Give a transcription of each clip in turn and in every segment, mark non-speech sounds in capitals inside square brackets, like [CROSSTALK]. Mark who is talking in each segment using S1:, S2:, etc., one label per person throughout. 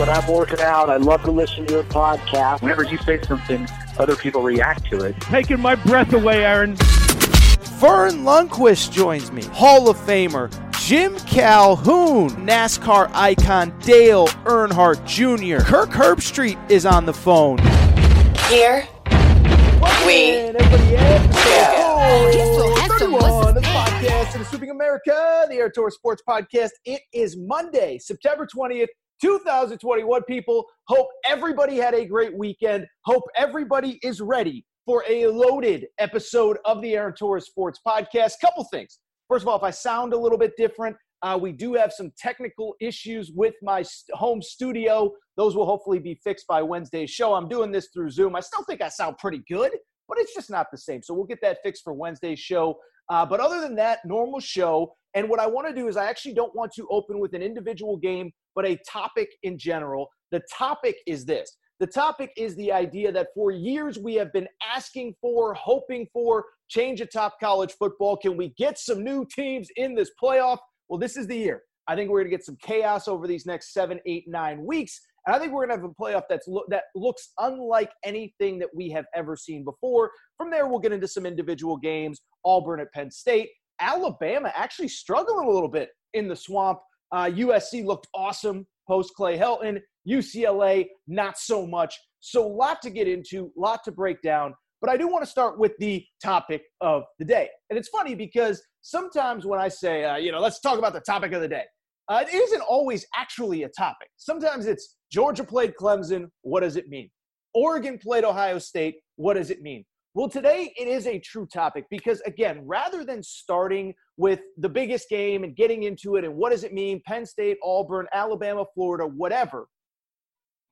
S1: When I'm working out. I love to listen to your podcast. Whenever you say something, other people react to it.
S2: Taking my breath away, Aaron. Verne Lundquist joins me. Hall of Famer Jim Calhoun, NASCAR icon Dale Earnhardt Jr. Kirk Herbstreit is on the phone.
S3: Here we
S2: on the podcast of the Sweeping America, the Aaron Torres Sports Podcast. It is Monday, September 20th, 2021. People, hope everybody had a great weekend. Hope everybody is ready for a loaded episode of the Aaron Torres Sports Podcast. Couple things. First of all, if I sound a little bit different, uh, we do have some technical issues with my st- home studio. Those will hopefully be fixed by Wednesday's show. I'm doing this through Zoom. I still think I sound pretty good, but it's just not the same. So we'll get that fixed for Wednesday's show. Uh, but other than that, normal show. And what I want to do is I actually don't want to open with an individual game, but a topic in general. The topic is this. The topic is the idea that for years we have been asking for, hoping for, change atop college football. Can we get some new teams in this playoff? Well, this is the year. I think we're going to get some chaos over these next seven, eight, nine weeks. And I think we're going to have a playoff that's lo- that looks unlike anything that we have ever seen before. From there, we'll get into some individual games. Auburn at Penn State. Alabama actually struggling a little bit in the swamp. Uh, USC looked awesome post Clay Helton. UCLA, not so much. So, a lot to get into, a lot to break down. But I do want to start with the topic of the day. And it's funny because sometimes when I say, uh, you know, let's talk about the topic of the day, uh, it isn't always actually a topic. Sometimes it's Georgia played Clemson. What does it mean? Oregon played Ohio State. What does it mean? Well, today it is a true topic because, again, rather than starting with the biggest game and getting into it and what does it mean, Penn State, Auburn, Alabama, Florida, whatever,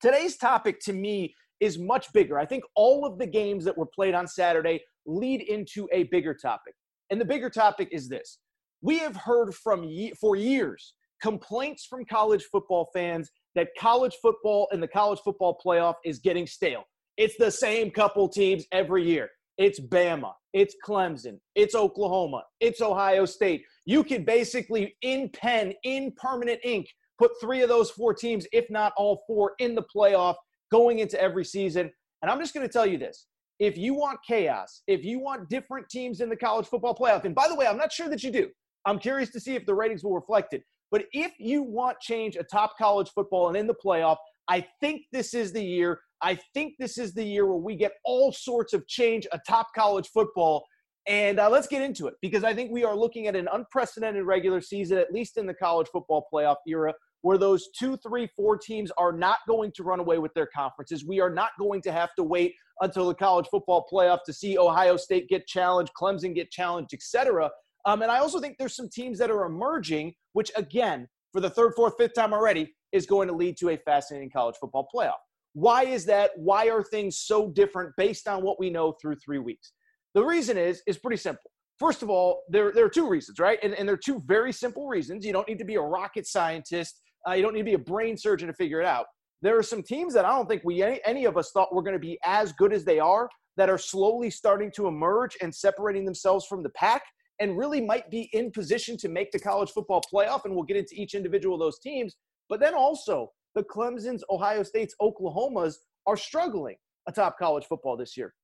S2: today's topic to me is much bigger. I think all of the games that were played on Saturday lead into a bigger topic. And the bigger topic is this we have heard from ye- for years complaints from college football fans that college football and the college football playoff is getting stale. It's the same couple teams every year. It's Bama, it's Clemson, it's Oklahoma, it's Ohio State. You could basically, in pen, in permanent ink, put three of those four teams, if not all four, in the playoff going into every season. And I'm just going to tell you this if you want chaos, if you want different teams in the college football playoff, and by the way, I'm not sure that you do. I'm curious to see if the ratings will reflect it. But if you want change atop college football and in the playoff, I think this is the year. I think this is the year where we get all sorts of change atop college football. And uh, let's get into it because I think we are looking at an unprecedented regular season, at least in the college football playoff era, where those two, three, four teams are not going to run away with their conferences. We are not going to have to wait until the college football playoff to see Ohio State get challenged, Clemson get challenged, etc. Um, and I also think there's some teams that are emerging, which again, for the third, fourth, fifth time already, is going to lead to a fascinating college football playoff. Why is that? Why are things so different based on what we know through three weeks? The reason is is pretty simple. First of all, there, there are two reasons, right? And, and there are two very simple reasons. You don't need to be a rocket scientist. Uh, you don't need to be a brain surgeon to figure it out. There are some teams that I don't think we any, any of us thought were going to be as good as they are that are slowly starting to emerge and separating themselves from the pack and really might be in position to make the college football playoff. And we'll get into each individual of those teams. But then also, the Clemsons, Ohio States, Oklahomas are struggling atop college football this year.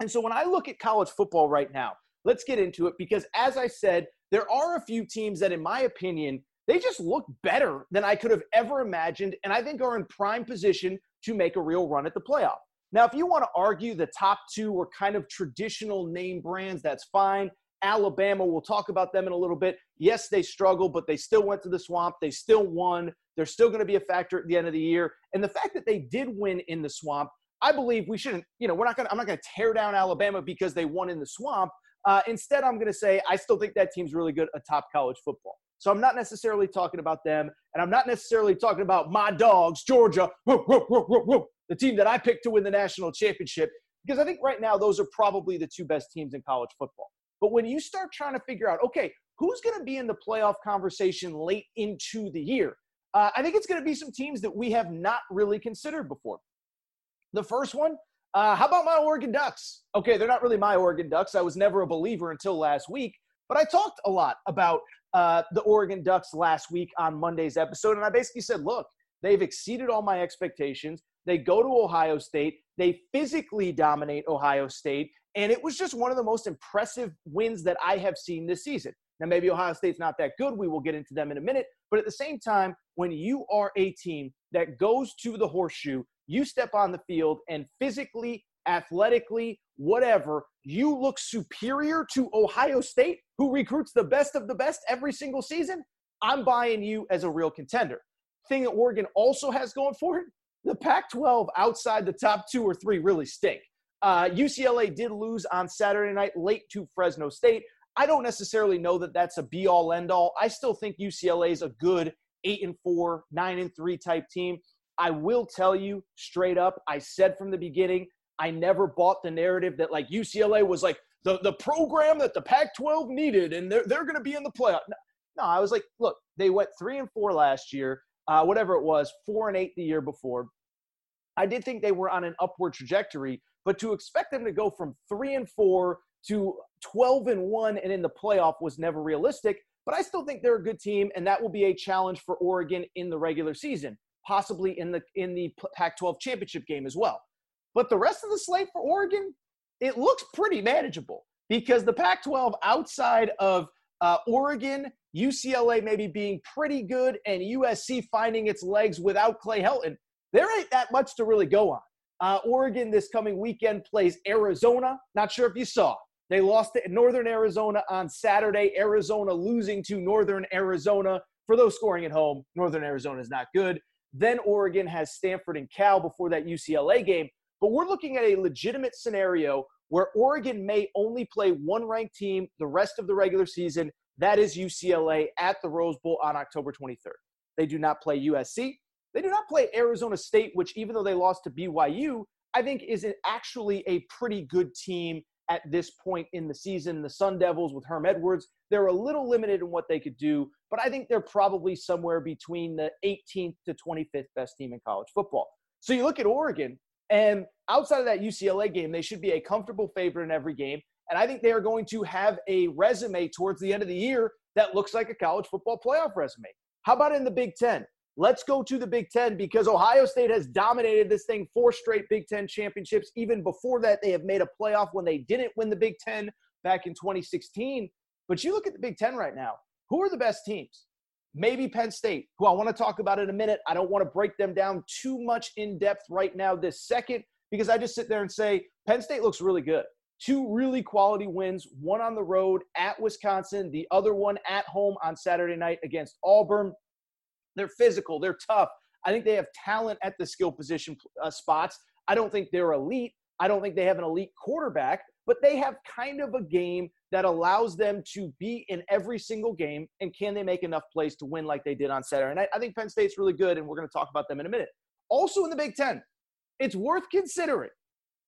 S2: And so when I look at college football right now, let's get into it because, as I said, there are a few teams that, in my opinion, they just look better than I could have ever imagined, and I think are in prime position to make a real run at the playoff. Now, if you want to argue the top two were kind of traditional name brands, that's fine. Alabama, we'll talk about them in a little bit. Yes, they struggled, but they still went to the swamp. They still won. They're still going to be a factor at the end of the year. And the fact that they did win in the swamp, I believe we shouldn't, you know, we're not going to, I'm not going to tear down Alabama because they won in the swamp. Uh, instead, I'm going to say I still think that team's really good at top college football. So I'm not necessarily talking about them, and I'm not necessarily talking about my dogs, Georgia, the team that I picked to win the national championship, because I think right now those are probably the two best teams in college football. But when you start trying to figure out, okay, who's going to be in the playoff conversation late into the year? Uh, I think it's going to be some teams that we have not really considered before. The first one, uh, how about my Oregon Ducks? Okay, they're not really my Oregon Ducks. I was never a believer until last week, but I talked a lot about uh, the Oregon Ducks last week on Monday's episode, and I basically said, look, they've exceeded all my expectations. They go to Ohio State, they physically dominate Ohio State, and it was just one of the most impressive wins that I have seen this season. Now, maybe Ohio State's not that good. We will get into them in a minute. But at the same time, when you are a team that goes to the horseshoe, you step on the field and physically, athletically, whatever, you look superior to Ohio State, who recruits the best of the best every single season. I'm buying you as a real contender. Thing that Oregon also has going for it the Pac 12 outside the top two or three really stink. Uh, UCLA did lose on Saturday night late to Fresno State. I don't necessarily know that that's a be all end all. I still think UCLA is a good eight and four, nine and three type team. I will tell you straight up, I said from the beginning, I never bought the narrative that like UCLA was like the, the program that the Pac 12 needed and they're, they're going to be in the playoff. No, no, I was like, look, they went three and four last year, uh, whatever it was, four and eight the year before. I did think they were on an upward trajectory, but to expect them to go from three and four to 12 and one and in the playoff was never realistic. But I still think they're a good team, and that will be a challenge for Oregon in the regular season, possibly in the in the Pac-12 championship game as well. But the rest of the slate for Oregon, it looks pretty manageable because the Pac-12 outside of uh, Oregon, UCLA maybe being pretty good, and USC finding its legs without Clay Helton, there ain't that much to really go on. Uh, Oregon this coming weekend plays Arizona. Not sure if you saw. They lost to Northern Arizona on Saturday. Arizona losing to Northern Arizona. For those scoring at home, Northern Arizona is not good. Then Oregon has Stanford and Cal before that UCLA game. But we're looking at a legitimate scenario where Oregon may only play one ranked team the rest of the regular season. That is UCLA at the Rose Bowl on October 23rd. They do not play USC. They do not play Arizona State, which, even though they lost to BYU, I think is actually a pretty good team at this point in the season. The Sun Devils with Herm Edwards, they're a little limited in what they could do, but I think they're probably somewhere between the 18th to 25th best team in college football. So you look at Oregon, and outside of that UCLA game, they should be a comfortable favorite in every game. And I think they are going to have a resume towards the end of the year that looks like a college football playoff resume. How about in the Big Ten? Let's go to the Big Ten because Ohio State has dominated this thing four straight Big Ten championships. Even before that, they have made a playoff when they didn't win the Big Ten back in 2016. But you look at the Big Ten right now. Who are the best teams? Maybe Penn State, who I want to talk about in a minute. I don't want to break them down too much in depth right now this second because I just sit there and say Penn State looks really good. Two really quality wins, one on the road at Wisconsin, the other one at home on Saturday night against Auburn. They're physical. They're tough. I think they have talent at the skill position uh, spots. I don't think they're elite. I don't think they have an elite quarterback, but they have kind of a game that allows them to be in every single game. And can they make enough plays to win like they did on Saturday night? I think Penn State's really good, and we're going to talk about them in a minute. Also in the Big Ten, it's worth considering.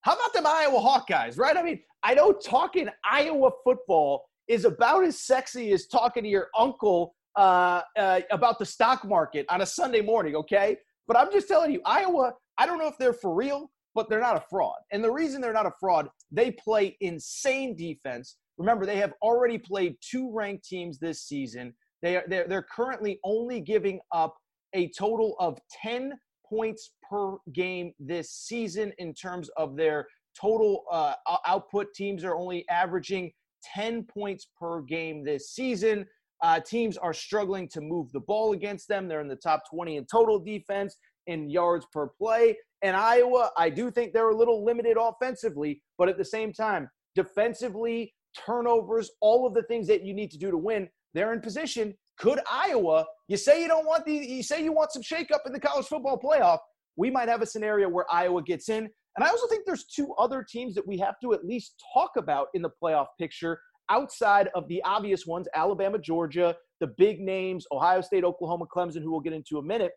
S2: How about them Iowa Hawkeyes, right? I mean, I know talking Iowa football is about as sexy as talking to your uncle uh, uh, about the stock market on a Sunday morning, okay? But I'm just telling you, Iowa, I don't know if they're for real, but they're not a fraud. And the reason they're not a fraud, they play insane defense. Remember, they have already played two ranked teams this season. They are they're, they're currently only giving up a total of 10 points per game this season in terms of their total uh, output. Teams are only averaging 10 points per game this season. Uh, teams are struggling to move the ball against them. They're in the top 20 in total defense, in yards per play. And Iowa, I do think they're a little limited offensively, but at the same time, defensively, turnovers, all of the things that you need to do to win, they're in position. Could Iowa, you say you don't want the, you say you want some shakeup in the college football playoff, we might have a scenario where Iowa gets in. And I also think there's two other teams that we have to at least talk about in the playoff picture outside of the obvious ones Alabama, Georgia, the big names, Ohio State, Oklahoma, Clemson, who we'll get into a minute.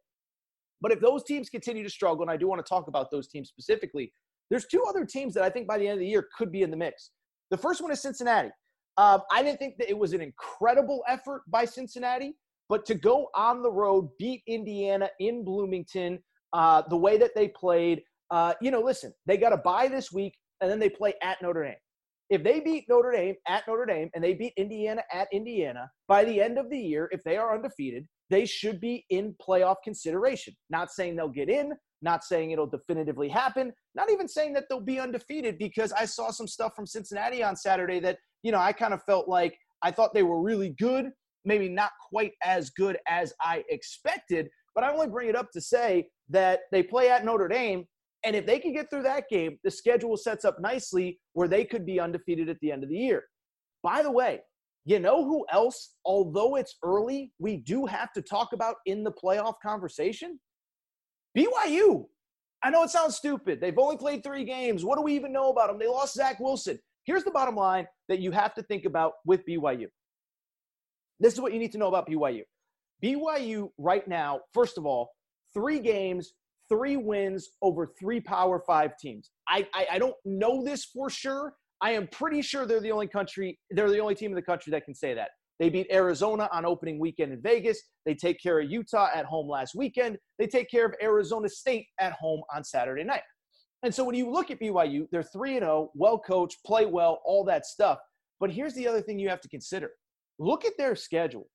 S2: But if those teams continue to struggle, and I do want to talk about those teams specifically, there's two other teams that I think by the end of the year could be in the mix. The first one is Cincinnati. Um, I didn't think that it was an incredible effort by Cincinnati, but to go on the road, beat Indiana in Bloomington, uh, the way that they played, uh, you know, listen, they got a bye this week, and then they play at Notre Dame. If they beat Notre Dame at Notre Dame and they beat Indiana at Indiana, by the end of the year, if they are undefeated, they should be in playoff consideration. Not saying they'll get in, not saying it'll definitively happen, not even saying that they'll be undefeated because I saw some stuff from Cincinnati on Saturday that, you know, I kind of felt like I thought they were really good, maybe not quite as good as I expected, but I only bring it up to say that they play at Notre Dame and if they can get through that game, the schedule sets up nicely where they could be undefeated at the end of the year. By the way, you know who else, although it's early, we do have to talk about in the playoff conversation? BYU. I know it sounds stupid. They've only played three games. What do we even know about them? They lost Zach Wilson. Here's the bottom line that you have to think about with BYU. This is what you need to know about BYU. BYU right now, first of all, three games, three wins over three Power Five teams. I, I, I don't know this for sure. I am pretty sure they're the only country, they're the only team in the country that can say that. They beat Arizona on opening weekend in Vegas. They take care of Utah at home last weekend. They take care of Arizona State at home on Saturday night. And so when you look at BYU, they're 3 0, well coached, play well, all that stuff. But here's the other thing you have to consider look at their schedule.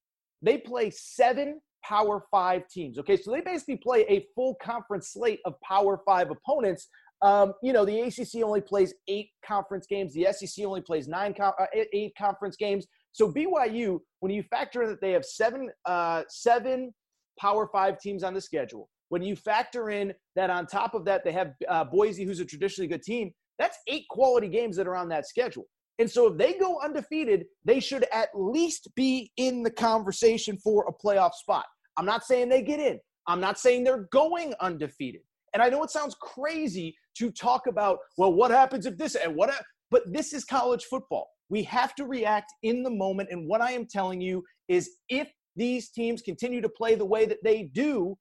S2: They play seven Power Five teams. Okay, so they basically play a full conference slate of Power Five opponents. Um, you know, the ACC only plays eight conference games. The SEC only plays nine, uh, eight conference games. So BYU, when you factor in that they have seven, uh, seven Power Five teams on the schedule, when you factor in that on top of that they have uh, Boise, who's a traditionally good team, that's eight quality games that are on that schedule. And so if they go undefeated, they should at least be in the conversation for a playoff spot. I'm not saying they get in. I'm not saying they're going undefeated. And I know it sounds crazy to talk about, well, what happens if this and what, but this is college football. We have to react in the moment. And what I am telling you is if these teams continue to play the way that they do,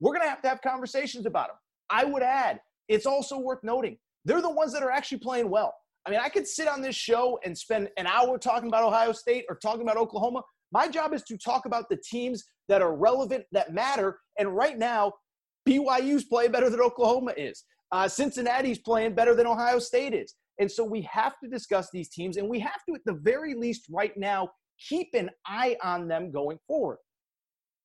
S2: we're going to have to have conversations about them. I would add, it's also worth noting, they're the ones that are actually playing well. I mean, I could sit on this show and spend an hour talking about Ohio State or talking about Oklahoma. My job is to talk about the teams that are relevant, that matter. And right now, BYU's playing better than Oklahoma is. Uh, Cincinnati's playing better than Ohio State is. And so we have to discuss these teams, and we have to, at the very least, right now, keep an eye on them going forward.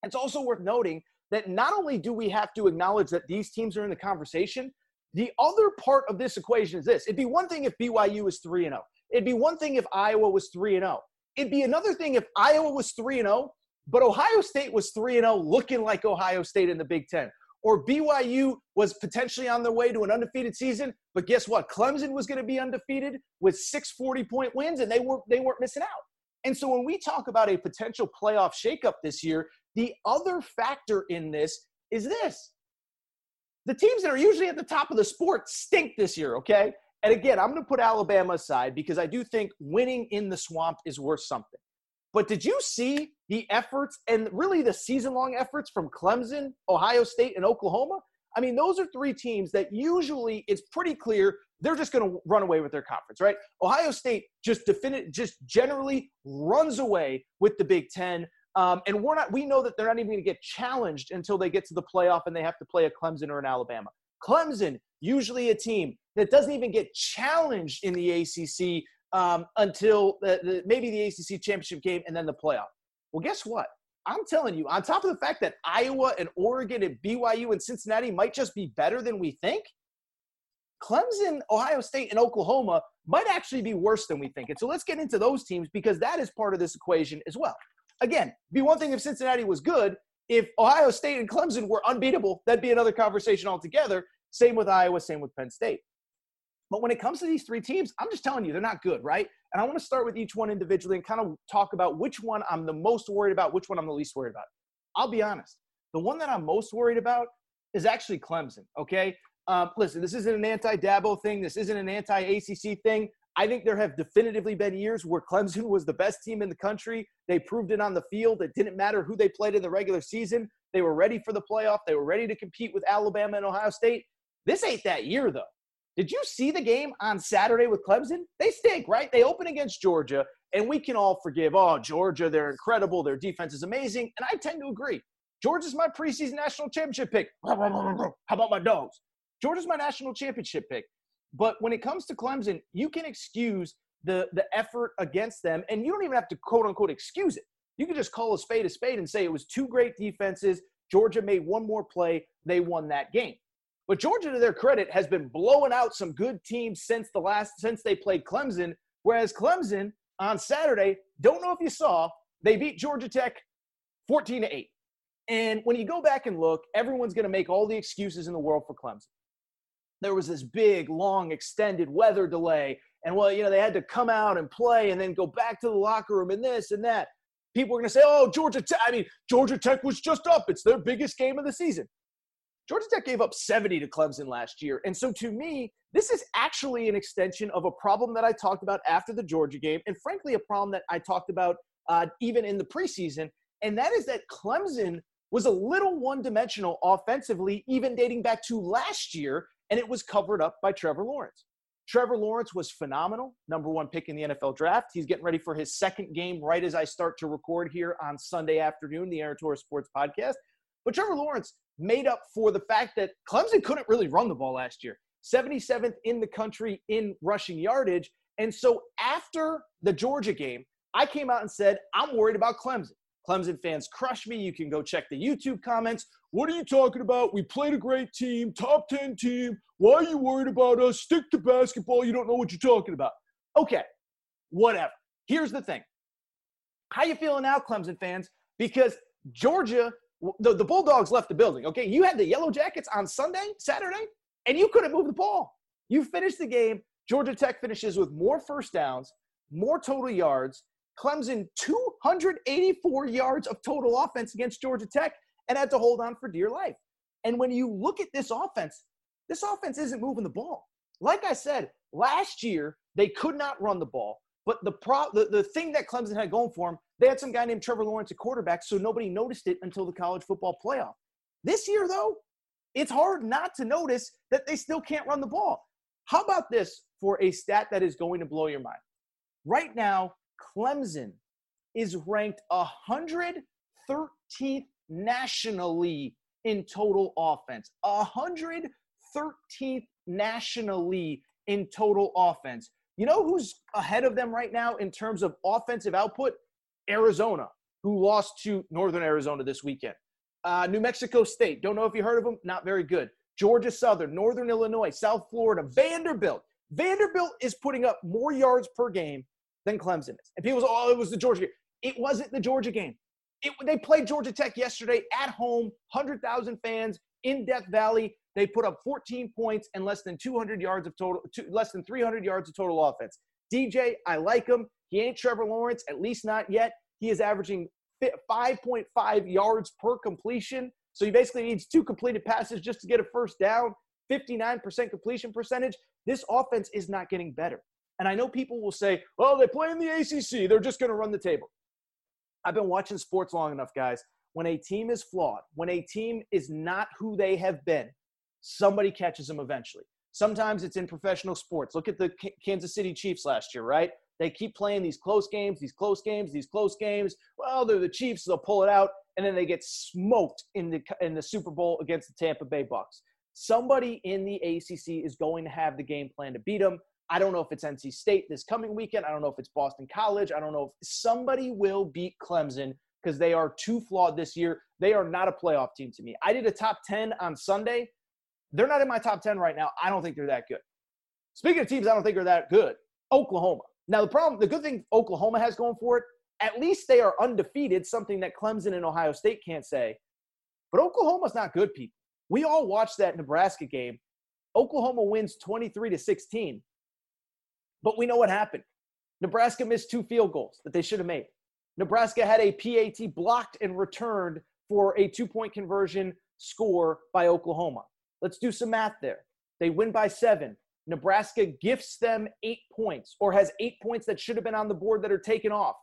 S2: It's also worth noting that not only do we have to acknowledge that these teams are in the conversation, the other part of this equation is this. It'd be one thing if BYU was 3 0. It'd be one thing if Iowa was 3 0. It'd be another thing if Iowa was 3 0, but Ohio State was 3 0 looking like Ohio State in the Big 10. Or BYU was potentially on their way to an undefeated season, but guess what? Clemson was going to be undefeated with six 40 point wins and they weren't they weren't missing out. And so when we talk about a potential playoff shakeup this year, the other factor in this is this the teams that are usually at the top of the sport stink this year, okay? And again, I'm going to put Alabama aside because I do think winning in the swamp is worth something. But did you see the efforts and really the season long efforts from Clemson, Ohio State, and Oklahoma? I mean, those are three teams that usually it's pretty clear they're just going to run away with their conference, right? Ohio State just definite, just generally runs away with the Big Ten. Um, and we're not, we know that they're not even going to get challenged until they get to the playoff and they have to play a Clemson or an Alabama. Clemson, usually a team that doesn't even get challenged in the ACC um, until the, the, maybe the ACC championship game and then the playoff. Well, guess what? I'm telling you, on top of the fact that Iowa and Oregon and BYU and Cincinnati might just be better than we think, Clemson, Ohio State, and Oklahoma might actually be worse than we think. And so let's get into those teams because that is part of this equation as well. Again, be one thing if Cincinnati was good. If Ohio State and Clemson were unbeatable, that'd be another conversation altogether. Same with Iowa, same with Penn State. But when it comes to these three teams, I'm just telling you, they're not good, right? And I want to start with each one individually and kind of talk about which one I'm the most worried about, which one I'm the least worried about. I'll be honest. The one that I'm most worried about is actually Clemson, okay? Um, listen, this isn't an anti Dabo thing. This isn't an anti ACC thing. I think there have definitively been years where Clemson was the best team in the country. They proved it on the field. It didn't matter who they played in the regular season. They were ready for the playoff. They were ready to compete with Alabama and Ohio State. This ain't that year, though. Did you see the game on Saturday with Clemson? They stink, right? They open against Georgia, and we can all forgive, oh, Georgia, they're incredible. Their defense is amazing. And I tend to agree. Georgia's my preseason national championship pick. How about my dogs? Georgia's my national championship pick. But when it comes to Clemson, you can excuse the, the effort against them, and you don't even have to quote unquote excuse it. You can just call a spade a spade and say it was two great defenses. Georgia made one more play. They won that game. But Georgia, to their credit, has been blowing out some good teams since the last since they played Clemson. Whereas Clemson on Saturday, don't know if you saw, they beat Georgia Tech 14 to 8. And when you go back and look, everyone's going to make all the excuses in the world for Clemson. There was this big, long, extended weather delay. And well, you know, they had to come out and play and then go back to the locker room and this and that. People are going to say, oh, Georgia Tech. I mean, Georgia Tech was just up. It's their biggest game of the season. Georgia Tech gave up 70 to Clemson last year. And so to me, this is actually an extension of a problem that I talked about after the Georgia game, and frankly, a problem that I talked about uh, even in the preseason. And that is that Clemson was a little one dimensional offensively, even dating back to last year, and it was covered up by Trevor Lawrence. Trevor Lawrence was phenomenal, number one pick in the NFL draft. He's getting ready for his second game right as I start to record here on Sunday afternoon, the Torres Sports Podcast. But Trevor Lawrence made up for the fact that Clemson couldn't really run the ball last year. 77th in the country in rushing yardage. And so after the Georgia game, I came out and said, I'm worried about Clemson. Clemson fans crush me. You can go check the YouTube comments. What are you talking about? We played a great team, top 10 team. Why are you worried about us? Stick to basketball. You don't know what you're talking about. Okay, whatever. Here's the thing. How you feeling now, Clemson fans? Because Georgia the, the Bulldogs left the building. Okay, you had the Yellow Jackets on Sunday, Saturday, and you couldn't move the ball. You finished the game. Georgia Tech finishes with more first downs, more total yards. Clemson 284 yards of total offense against Georgia Tech and had to hold on for dear life. And when you look at this offense, this offense isn't moving the ball. Like I said, last year they could not run the ball. But the pro the, the thing that Clemson had going for them, they had some guy named Trevor Lawrence at quarterback, so nobody noticed it until the college football playoff. This year, though, it's hard not to notice that they still can't run the ball. How about this for a stat that is going to blow your mind? Right now, Clemson is ranked 113th nationally in total offense. 113th nationally in total offense. You know who's ahead of them right now in terms of offensive output? Arizona, who lost to Northern Arizona this weekend. Uh, New Mexico State, don't know if you heard of them, not very good. Georgia Southern, Northern Illinois, South Florida, Vanderbilt. Vanderbilt is putting up more yards per game than Clemson is. And people say, oh, it was the Georgia game. It wasn't the Georgia game. It, they played Georgia Tech yesterday at home, 100,000 fans in Death Valley. They put up 14 points and less than 200 yards of total, two, less than 300 yards of total offense. DJ, I like him. He ain't Trevor Lawrence, at least not yet. He is averaging 5.5 yards per completion. So he basically needs two completed passes just to get a first down. 59% completion percentage. This offense is not getting better. And I know people will say, well, they play in the ACC. They're just going to run the table. I've been watching sports long enough, guys. When a team is flawed, when a team is not who they have been, somebody catches them eventually. Sometimes it's in professional sports. Look at the Kansas City Chiefs last year, right? They keep playing these close games, these close games, these close games. Well, they're the Chiefs, they'll pull it out, and then they get smoked in the in the Super Bowl against the Tampa Bay Bucks. Somebody in the ACC is going to have the game plan to beat them. I don't know if it's NC State this coming weekend. I don't know if it's Boston College. I don't know if somebody will beat Clemson because they are too flawed this year. They are not a playoff team to me. I did a top 10 on Sunday. They're not in my top 10 right now. I don't think they're that good. Speaking of teams I don't think are that good, Oklahoma. Now, the problem, the good thing Oklahoma has going for it, at least they are undefeated, something that Clemson and Ohio State can't say. But Oklahoma's not good, people. We all watched that Nebraska game. Oklahoma wins 23 to 16. But we know what happened. Nebraska missed two field goals that they should have made. Nebraska had a PAT blocked and returned for a two point conversion score by Oklahoma. Let's do some math there. They win by seven. Nebraska gifts them eight points or has eight points that should have been on the board that are taken off.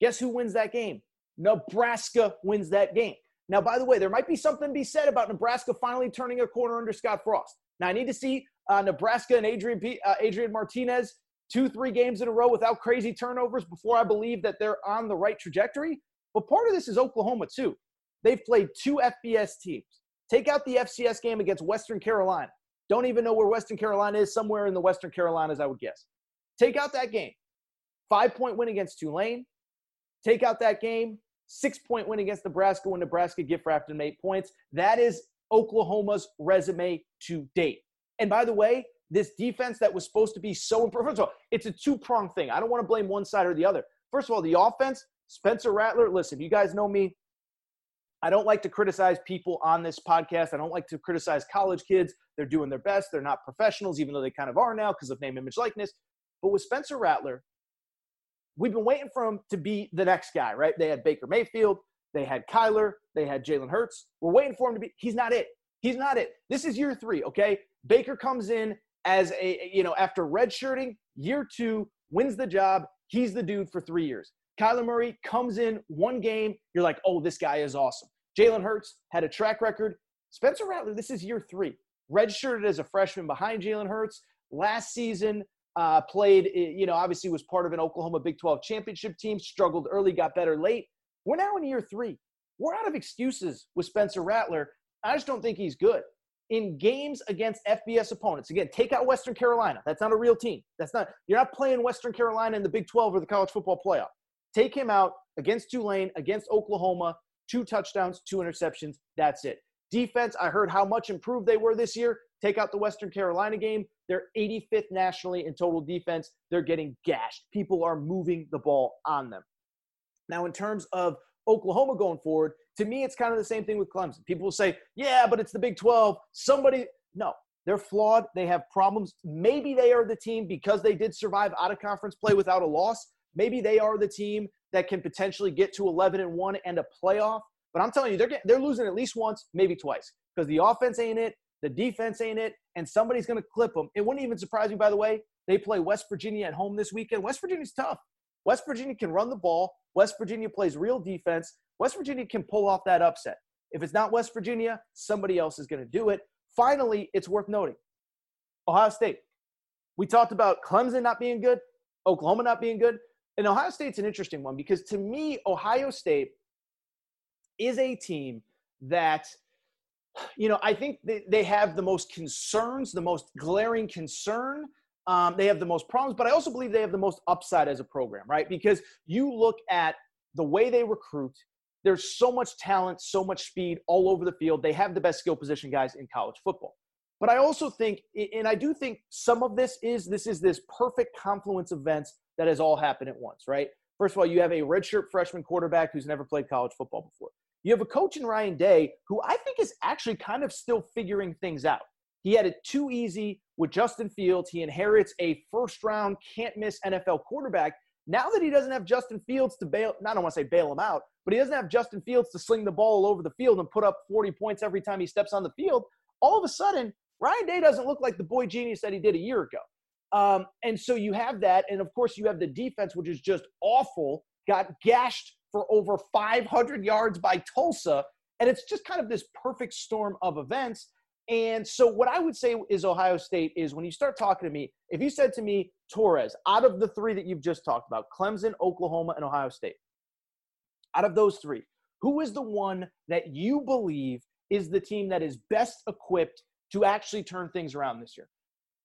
S2: Guess who wins that game? Nebraska wins that game. Now, by the way, there might be something to be said about Nebraska finally turning a corner under Scott Frost. Now, I need to see uh, Nebraska and Adrian, P- uh, Adrian Martinez two, three games in a row without crazy turnovers before I believe that they're on the right trajectory. But part of this is Oklahoma, too. They've played two FBS teams. Take out the FCS game against Western Carolina. Don't even know where Western Carolina is, somewhere in the Western Carolinas, I would guess. Take out that game. Five point win against Tulane. Take out that game. Six point win against Nebraska when Nebraska gift wrapped them eight points. That is Oklahoma's resume to date. And by the way, this defense that was supposed to be so important. First of all, it's a two pronged thing. I don't want to blame one side or the other. First of all, the offense, Spencer Rattler, listen, you guys know me. I don't like to criticize people on this podcast. I don't like to criticize college kids. They're doing their best. They're not professionals, even though they kind of are now because of name, image, likeness. But with Spencer Rattler, we've been waiting for him to be the next guy, right? They had Baker Mayfield, they had Kyler, they had Jalen Hurts. We're waiting for him to be. He's not it. He's not it. This is year three, okay? Baker comes in as a, you know, after redshirting, year two, wins the job. He's the dude for three years. Kyler Murray comes in one game. You're like, oh, this guy is awesome. Jalen Hurts had a track record. Spencer Rattler, this is year three. Redshirted as a freshman behind Jalen Hurts. Last season, uh, played, you know, obviously was part of an Oklahoma Big 12 championship team, struggled early, got better late. We're now in year three. We're out of excuses with Spencer Rattler. I just don't think he's good. In games against FBS opponents, again, take out Western Carolina. That's not a real team. That's not, you're not playing Western Carolina in the Big 12 or the college football playoff. Take him out against Tulane, against Oklahoma, two touchdowns, two interceptions. That's it. Defense, I heard how much improved they were this year. Take out the Western Carolina game. They're 85th nationally in total defense. They're getting gashed. People are moving the ball on them. Now, in terms of Oklahoma going forward, to me, it's kind of the same thing with Clemson. People will say, yeah, but it's the Big 12. Somebody, no, they're flawed. They have problems. Maybe they are the team because they did survive out of conference play without a loss. Maybe they are the team that can potentially get to 11 and 1 and a playoff. But I'm telling you, they're, they're losing at least once, maybe twice, because the offense ain't it, the defense ain't it, and somebody's going to clip them. It wouldn't even surprise me, by the way, they play West Virginia at home this weekend. West Virginia's tough. West Virginia can run the ball. West Virginia plays real defense. West Virginia can pull off that upset. If it's not West Virginia, somebody else is going to do it. Finally, it's worth noting Ohio State. We talked about Clemson not being good, Oklahoma not being good. And Ohio State's an interesting one because to me, Ohio State is a team that, you know, I think they, have the most concerns, the most glaring concern. Um, they have the most problems, but I also believe they have the most upside as a program, right? Because you look at the way they recruit, there's so much talent, so much speed all over the field. They have the best skill position guys in college football. But I also think, and I do think some of this is this is this perfect confluence of events that has all happened at once, right? First of all, you have a redshirt freshman quarterback who's never played college football before. You have a coach in Ryan Day who I think is actually kind of still figuring things out. He had it too easy with Justin Fields. He inherits a first round, can't miss NFL quarterback. Now that he doesn't have Justin Fields to bail, I don't want to say bail him out, but he doesn't have Justin Fields to sling the ball all over the field and put up 40 points every time he steps on the field. All of a sudden, Ryan Day doesn't look like the boy genius that he did a year ago. Um, and so you have that. And of course, you have the defense, which is just awful, got gashed for over 500 yards by Tulsa. And it's just kind of this perfect storm of events. And so, what I would say is Ohio State is when you start talking to me, if you said to me, Torres, out of the three that you've just talked about, Clemson, Oklahoma, and Ohio State, out of those three, who is the one that you believe is the team that is best equipped to actually turn things around this year?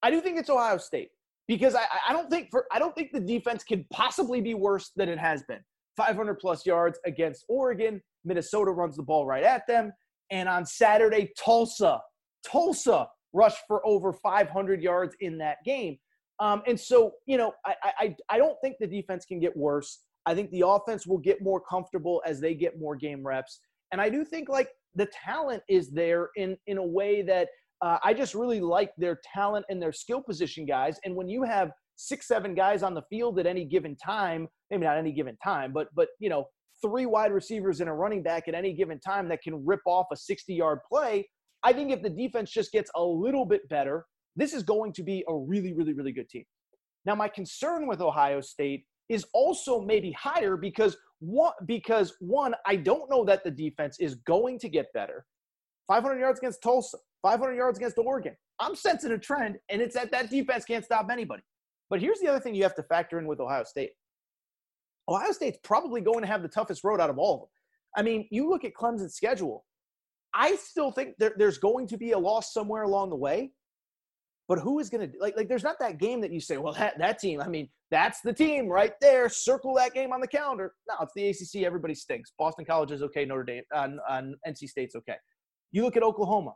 S2: I do think it's Ohio State because I, I don't think for I don't think the defense can possibly be worse than it has been. 500 plus yards against Oregon. Minnesota runs the ball right at them. And on Saturday, Tulsa, Tulsa rushed for over 500 yards in that game. Um, and so, you know, I, I, I don't think the defense can get worse. I think the offense will get more comfortable as they get more game reps. And I do think like the talent is there in in a way that uh, I just really like their talent and their skill position guys. And when you have six, seven guys on the field at any given time, maybe not any given time, but but you know, three wide receivers and a running back at any given time that can rip off a 60 yard play. I think if the defense just gets a little bit better, this is going to be a really, really, really good team. Now, my concern with Ohio State is also maybe higher because one, because one, I don't know that the defense is going to get better. 500 yards against Tulsa, 500 yards against Oregon. I'm sensing a trend, and it's that that defense can't stop anybody. But here's the other thing you have to factor in with Ohio State. Ohio State's probably going to have the toughest road out of all of them. I mean, you look at Clemson's schedule. I still think there, there's going to be a loss somewhere along the way. But who is going to like like? There's not that game that you say, well, that that team. I mean, that's the team right there. Circle that game on the calendar. No, it's the ACC. Everybody stinks. Boston College is okay. Notre Dame, on uh, NC State's okay. You look at Oklahoma.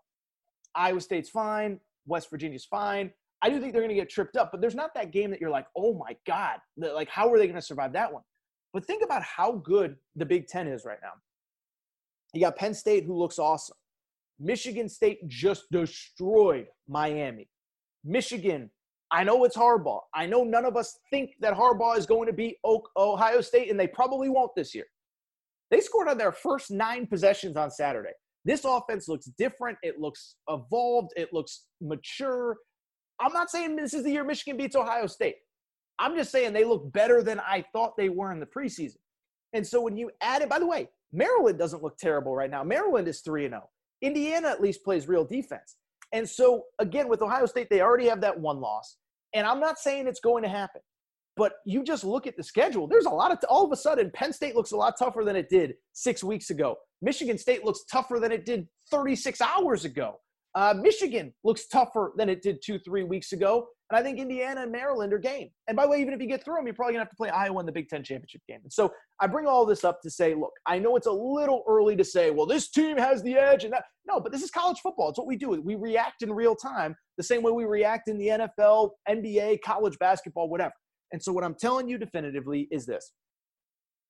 S2: Iowa State's fine. West Virginia's fine. I do think they're going to get tripped up, but there's not that game that you're like, oh my god, like how are they going to survive that one? But think about how good the Big Ten is right now. You got Penn State, who looks awesome. Michigan State just destroyed Miami. Michigan, I know it's Harbaugh. I know none of us think that Harbaugh is going to beat Ohio State, and they probably won't this year. They scored on their first nine possessions on Saturday. This offense looks different. It looks evolved. It looks mature. I'm not saying this is the year Michigan beats Ohio State. I'm just saying they look better than I thought they were in the preseason. And so when you add it, by the way, Maryland doesn't look terrible right now. Maryland is 3 0. Indiana at least plays real defense. And so again, with Ohio State, they already have that one loss. And I'm not saying it's going to happen, but you just look at the schedule. There's a lot of, t- all of a sudden, Penn State looks a lot tougher than it did six weeks ago. Michigan State looks tougher than it did 36 hours ago. Uh, Michigan looks tougher than it did two, three weeks ago. And I think Indiana and Maryland are game. And by the way, even if you get through them, you're probably going to have to play Iowa in the Big Ten championship game. And so I bring all this up to say, look, I know it's a little early to say, well, this team has the edge and that. No, but this is college football. It's what we do. We react in real time the same way we react in the NFL, NBA, college basketball, whatever. And so what I'm telling you definitively is this,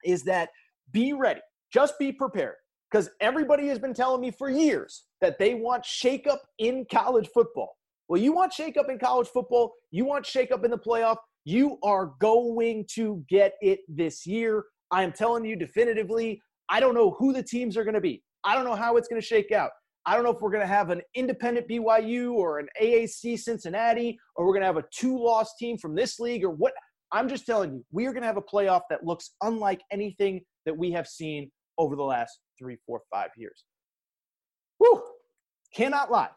S2: is that be ready. Just be prepared. Because everybody has been telling me for years that they want shakeup in college football. Well, you want shakeup in college football, you want shakeup in the playoff, you are going to get it this year. I am telling you definitively, I don't know who the teams are going to be. I don't know how it's going to shake out. I don't know if we're going to have an independent BYU or an AAC Cincinnati, or we're going to have a two loss team from this league or what. I'm just telling you, we are going to have a playoff that looks unlike anything that we have seen over the last three, four, five years. Whew, cannot lie.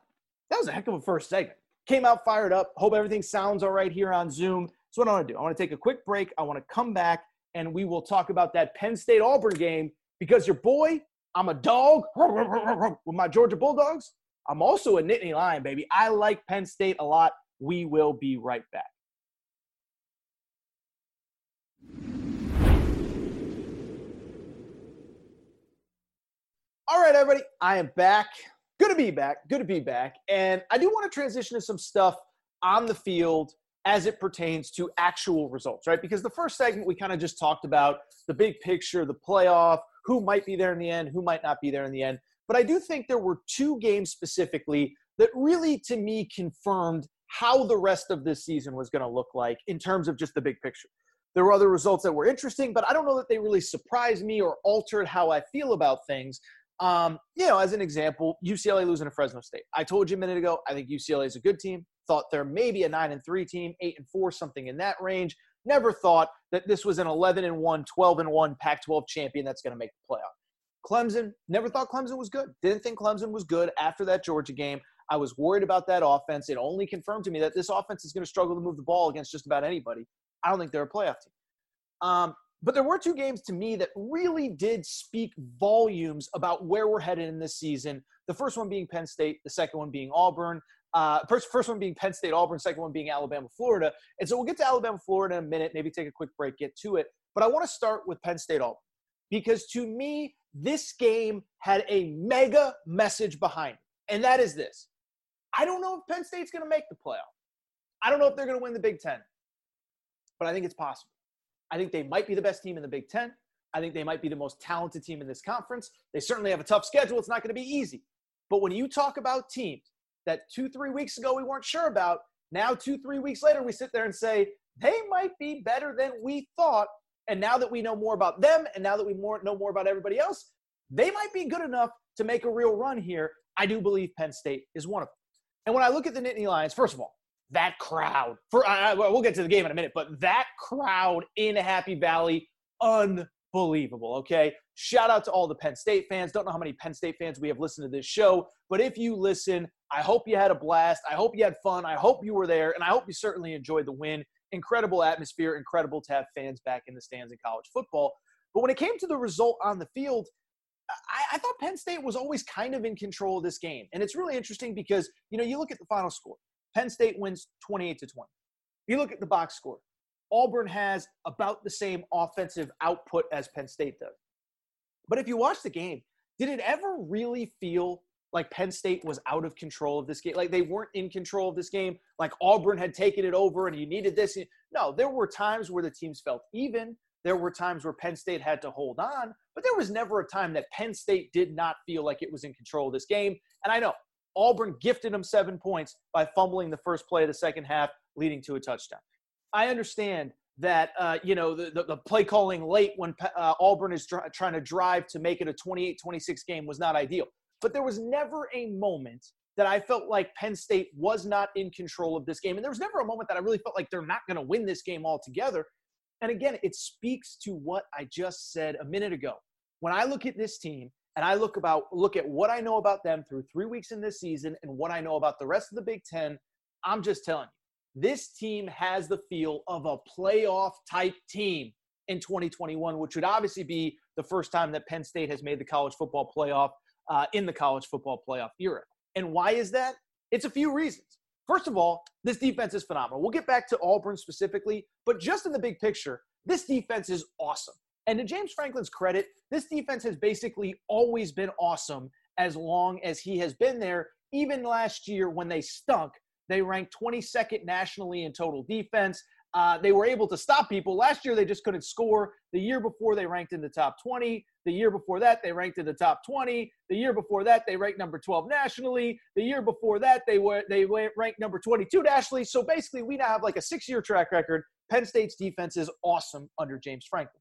S2: That was a heck of a first segment. Came out fired up. Hope everything sounds all right here on Zoom. So, what I want to do, I want to take a quick break. I want to come back and we will talk about that Penn State Auburn game because your boy, I'm a dog [LAUGHS] with my Georgia Bulldogs. I'm also a Nittany Lion, baby. I like Penn State a lot. We will be right back. All right, everybody, I am back. Good to be back. Good to be back. And I do want to transition to some stuff on the field as it pertains to actual results, right? Because the first segment we kind of just talked about the big picture, the playoff, who might be there in the end, who might not be there in the end. But I do think there were two games specifically that really, to me, confirmed how the rest of this season was going to look like in terms of just the big picture. There were other results that were interesting, but I don't know that they really surprised me or altered how I feel about things. Um, you know, as an example, UCLA losing to Fresno State. I told you a minute ago, I think UCLA is a good team. Thought they're maybe a nine and three team, eight and four, something in that range. Never thought that this was an 11 and 1, 12 and 1 Pac 12 champion that's going to make the playoff. Clemson, never thought Clemson was good. Didn't think Clemson was good after that Georgia game. I was worried about that offense. It only confirmed to me that this offense is going to struggle to move the ball against just about anybody. I don't think they're a playoff team. Um, but there were two games to me that really did speak volumes about where we're headed in this season. The first one being Penn State, the second one being Auburn. Uh, first, first one being Penn State, Auburn, second one being Alabama, Florida. And so we'll get to Alabama, Florida in a minute, maybe take a quick break, get to it. But I want to start with Penn State, Auburn, because to me, this game had a mega message behind it. And that is this I don't know if Penn State's going to make the playoff. I don't know if they're going to win the Big Ten, but I think it's possible. I think they might be the best team in the Big Ten. I think they might be the most talented team in this conference. They certainly have a tough schedule. It's not going to be easy. But when you talk about teams that two, three weeks ago we weren't sure about, now two, three weeks later we sit there and say, they might be better than we thought. And now that we know more about them and now that we more, know more about everybody else, they might be good enough to make a real run here. I do believe Penn State is one of them. And when I look at the Nittany Lions, first of all, that crowd, for uh, we'll get to the game in a minute, but that crowd in Happy Valley, unbelievable. Okay. Shout out to all the Penn State fans. Don't know how many Penn State fans we have listened to this show, but if you listen, I hope you had a blast. I hope you had fun. I hope you were there, and I hope you certainly enjoyed the win. Incredible atmosphere, incredible to have fans back in the stands in college football. But when it came to the result on the field, I, I, thought Penn State was always kind of in control of this game. And it's really interesting because, you know, you look at the final score. Penn State wins 28 to 20. If You look at the box score. Auburn has about the same offensive output as Penn State does. But if you watch the game, did it ever really feel like Penn State was out of control of this game? Like they weren't in control of this game? Like Auburn had taken it over and you needed this? No, there were times where the teams felt even. There were times where Penn State had to hold on, but there was never a time that Penn State did not feel like it was in control of this game. And I know Auburn gifted them seven points by fumbling the first play of the second half, leading to a touchdown. I understand that uh, you know the, the, the, play calling late when uh, Auburn is trying to drive to make it a 28-26 game was not ideal. But there was never a moment that I felt like Penn State was not in control of this game, and there was never a moment that I really felt like they're not going to win this game altogether. And again, it speaks to what I just said a minute ago. When I look at this team and I look about look at what I know about them through three weeks in this season and what I know about the rest of the Big Ten, I'm just telling you, this team has the feel of a playoff type team in 2021, which would obviously be the first time that Penn State has made the college football playoff uh, in the college football playoff era. And why is that? It's a few reasons. First of all, this defense is phenomenal. We'll get back to Auburn specifically, but just in the big picture, this defense is awesome. And to James Franklin's credit, this defense has basically always been awesome as long as he has been there. Even last year when they stunk, they ranked 22nd nationally in total defense. Uh, they were able to stop people. Last year, they just couldn't score. The year before, they ranked in the top 20. The year before that, they ranked in the top 20. The year before that, they ranked number 12 nationally. The year before that, they were they ranked number 22 nationally. So basically, we now have like a six-year track record. Penn State's defense is awesome under James Franklin.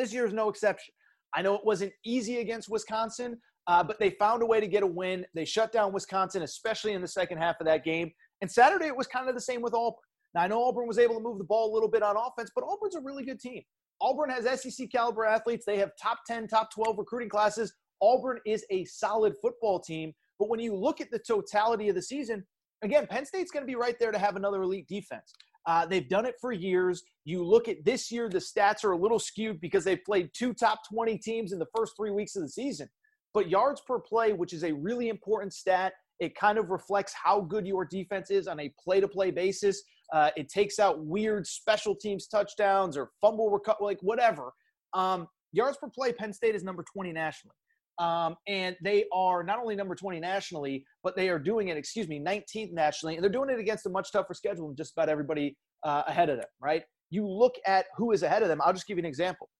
S2: This year is no exception. I know it wasn't easy against Wisconsin, uh, but they found a way to get a win. They shut down Wisconsin, especially in the second half of that game. And Saturday, it was kind of the same with Auburn. Now, I know Auburn was able to move the ball a little bit on offense, but Auburn's a really good team. Auburn has SEC caliber athletes. They have top 10, top 12 recruiting classes. Auburn is a solid football team. But when you look at the totality of the season, again, Penn State's going to be right there to have another elite defense. Uh, they've done it for years. You look at this year, the stats are a little skewed because they've played two top 20 teams in the first three weeks of the season. But yards per play, which is a really important stat, it kind of reflects how good your defense is on a play to play basis. Uh, it takes out weird special teams touchdowns or fumble recovery, like whatever. Um, yards per play, Penn State is number 20 nationally. Um, and they are not only number 20 nationally, but they are doing it, excuse me, 19th nationally. And they're doing it against a much tougher schedule than just about everybody uh, ahead of them, right? You look at who is ahead of them. I'll just give you an example.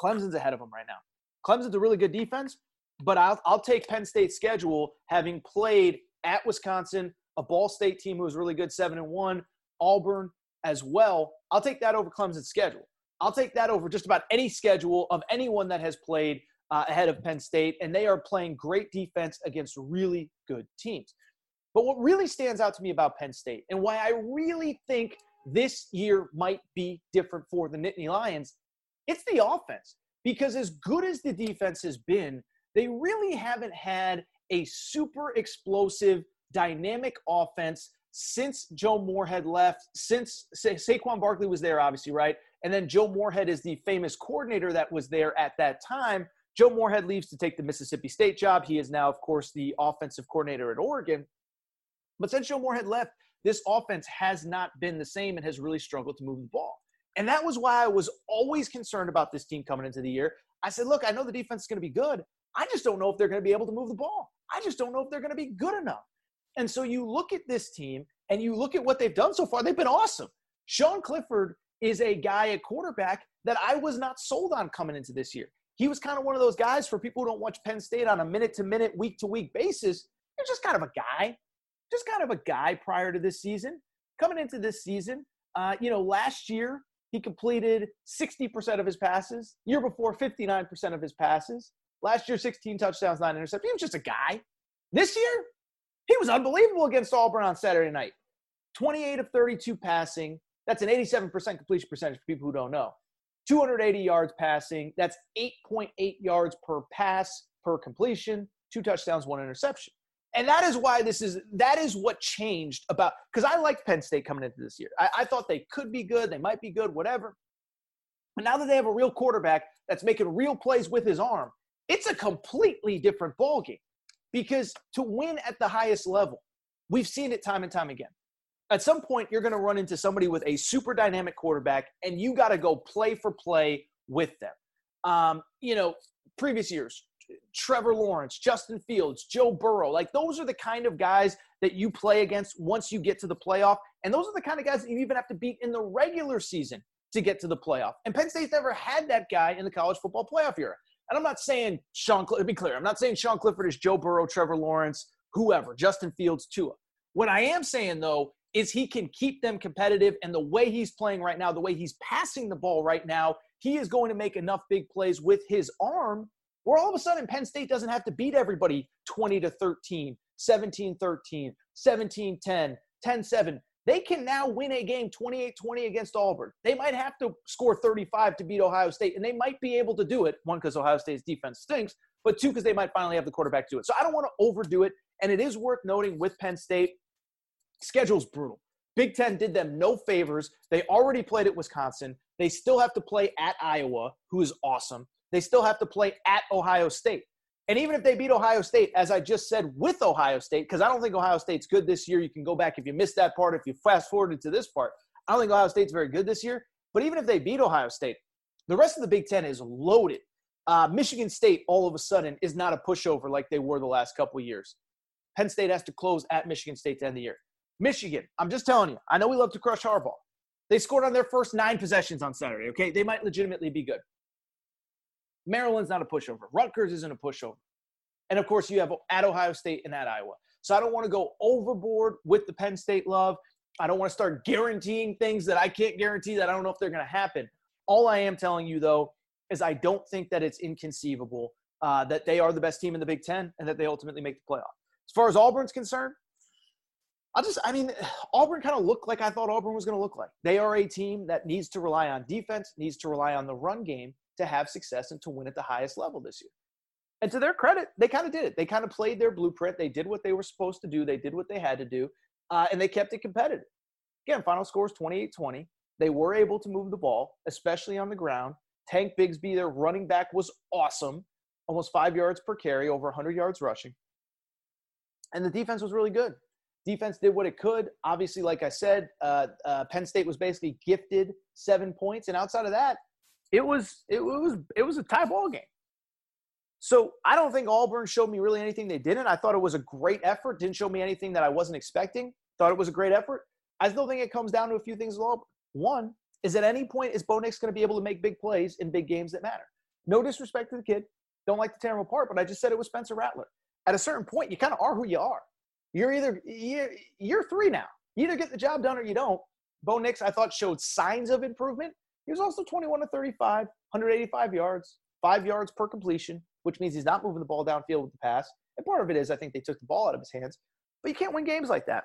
S2: Clemson's ahead of them right now. Clemson's a really good defense, but I'll, I'll take Penn State's schedule having played at Wisconsin, a Ball State team who was really good, seven and one, Auburn as well. I'll take that over Clemson's schedule. I'll take that over just about any schedule of anyone that has played uh, ahead of Penn State, and they are playing great defense against really good teams. But what really stands out to me about Penn State and why I really think this year might be different for the Nittany Lions, it's the offense. Because as good as the defense has been, they really haven't had a super explosive, dynamic offense since Joe Moorhead left, since Sa- Saquon Barkley was there, obviously, right? And then Joe Moorhead is the famous coordinator that was there at that time. Joe Moorhead leaves to take the Mississippi State job. He is now, of course, the offensive coordinator at Oregon. But since Joe Moorhead left, this offense has not been the same and has really struggled to move the ball. And that was why I was always concerned about this team coming into the year. I said, look, I know the defense is going to be good. I just don't know if they're going to be able to move the ball. I just don't know if they're going to be good enough. And so you look at this team and you look at what they've done so far, they've been awesome. Sean Clifford is a guy at quarterback that I was not sold on coming into this year. He was kind of one of those guys for people who don't watch Penn State on a minute to minute, week to week basis. He's just kind of a guy, just kind of a guy prior to this season. Coming into this season, uh, you know, last year he completed 60% of his passes. Year before, 59% of his passes. Last year, 16 touchdowns, nine interceptions. He was just a guy. This year, he was unbelievable against Auburn on Saturday night. 28 of 32 passing. That's an 87% completion percentage for people who don't know. 280 yards passing. That's 8.8 yards per pass per completion. Two touchdowns, one interception. And that is why this is that is what changed about because I liked Penn State coming into this year. I, I thought they could be good, they might be good, whatever. But now that they have a real quarterback that's making real plays with his arm, it's a completely different ballgame. Because to win at the highest level, we've seen it time and time again. At some point, you're going to run into somebody with a super dynamic quarterback, and you got to go play for play with them. Um, you know, previous years, Trevor Lawrence, Justin Fields, Joe Burrow, like those are the kind of guys that you play against once you get to the playoff. And those are the kind of guys that you even have to beat in the regular season to get to the playoff. And Penn State's never had that guy in the college football playoff era. And I'm not saying Sean, Clifford, be clear, I'm not saying Sean Clifford is Joe Burrow, Trevor Lawrence, whoever, Justin Fields, Tua. What I am saying though is he can keep them competitive. And the way he's playing right now, the way he's passing the ball right now, he is going to make enough big plays with his arm where all of a sudden Penn State doesn't have to beat everybody 20 to 13, 17 13, 17 10, 10 7. They can now win a game 28 20 against Auburn. They might have to score 35 to beat Ohio State, and they might be able to do it. One, because Ohio State's defense stinks, but two, because they might finally have the quarterback do it. So I don't want to overdo it. And it is worth noting with Penn State, schedule's brutal. Big Ten did them no favors. They already played at Wisconsin. They still have to play at Iowa, who is awesome. They still have to play at Ohio State. And even if they beat Ohio State, as I just said, with Ohio State, because I don't think Ohio State's good this year. You can go back if you missed that part, if you fast forwarded to this part. I don't think Ohio State's very good this year. But even if they beat Ohio State, the rest of the Big Ten is loaded. Uh, Michigan State, all of a sudden, is not a pushover like they were the last couple of years. Penn State has to close at Michigan State to end the year. Michigan, I'm just telling you, I know we love to crush Harbaugh. They scored on their first nine possessions on Saturday, okay? They might legitimately be good. Maryland's not a pushover. Rutgers isn't a pushover. And of course, you have at Ohio State and at Iowa. So I don't want to go overboard with the Penn State love. I don't want to start guaranteeing things that I can't guarantee that I don't know if they're going to happen. All I am telling you, though, is I don't think that it's inconceivable uh, that they are the best team in the Big Ten and that they ultimately make the playoff. As far as Auburn's concerned, I just, I mean, [SIGHS] Auburn kind of looked like I thought Auburn was going to look like. They are a team that needs to rely on defense, needs to rely on the run game to have success and to win at the highest level this year. And to their credit, they kind of did it. They kind of played their blueprint. They did what they were supposed to do. They did what they had to do, uh, and they kept it competitive. Again, final score is 28 20. They were able to move the ball, especially on the ground. Tank Bigsby, their running back, was awesome, almost five yards per carry, over 100 yards rushing. And the defense was really good. Defense did what it could. Obviously, like I said, uh, uh, Penn State was basically gifted seven points, and outside of that, it was it was it was a tie ball game. So I don't think Auburn showed me really anything they didn't. I thought it was a great effort. Didn't show me anything that I wasn't expecting. Thought it was a great effort. I still think it comes down to a few things with Auburn. One is at any point is Bo Nix going to be able to make big plays in big games that matter. No disrespect to the kid. Don't like to tear him apart, but I just said it was Spencer Rattler. At a certain point, you kind of are who you are. You're either you're, three now. You either get the job done or you don't. Bo Nix, I thought, showed signs of improvement. He was also 21 to 35, 185 yards, five yards per completion, which means he's not moving the ball downfield with the pass. And part of it is I think they took the ball out of his hands. But you can't win games like that.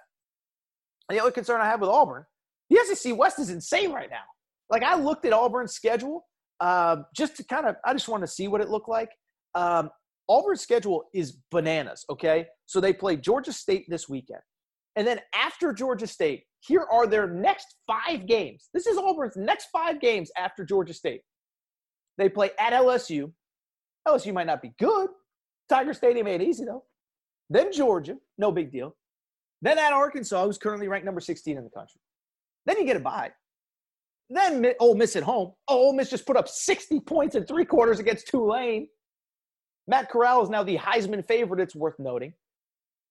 S2: And the other concern I have with Auburn, the SEC West is insane right now. Like I looked at Auburn's schedule uh, just to kind of, I just wanted to see what it looked like. Um, Auburn's schedule is bananas. Okay, so they play Georgia State this weekend, and then after Georgia State, here are their next five games. This is Auburn's next five games after Georgia State. They play at LSU. LSU might not be good. Tiger Stadium it easy though. Then Georgia, no big deal. Then at Arkansas, who's currently ranked number 16 in the country. Then you get a bye. Then Ole Miss at home. Oh, Ole Miss just put up 60 points in three quarters against Tulane. Matt Corral is now the Heisman favorite. It's worth noting.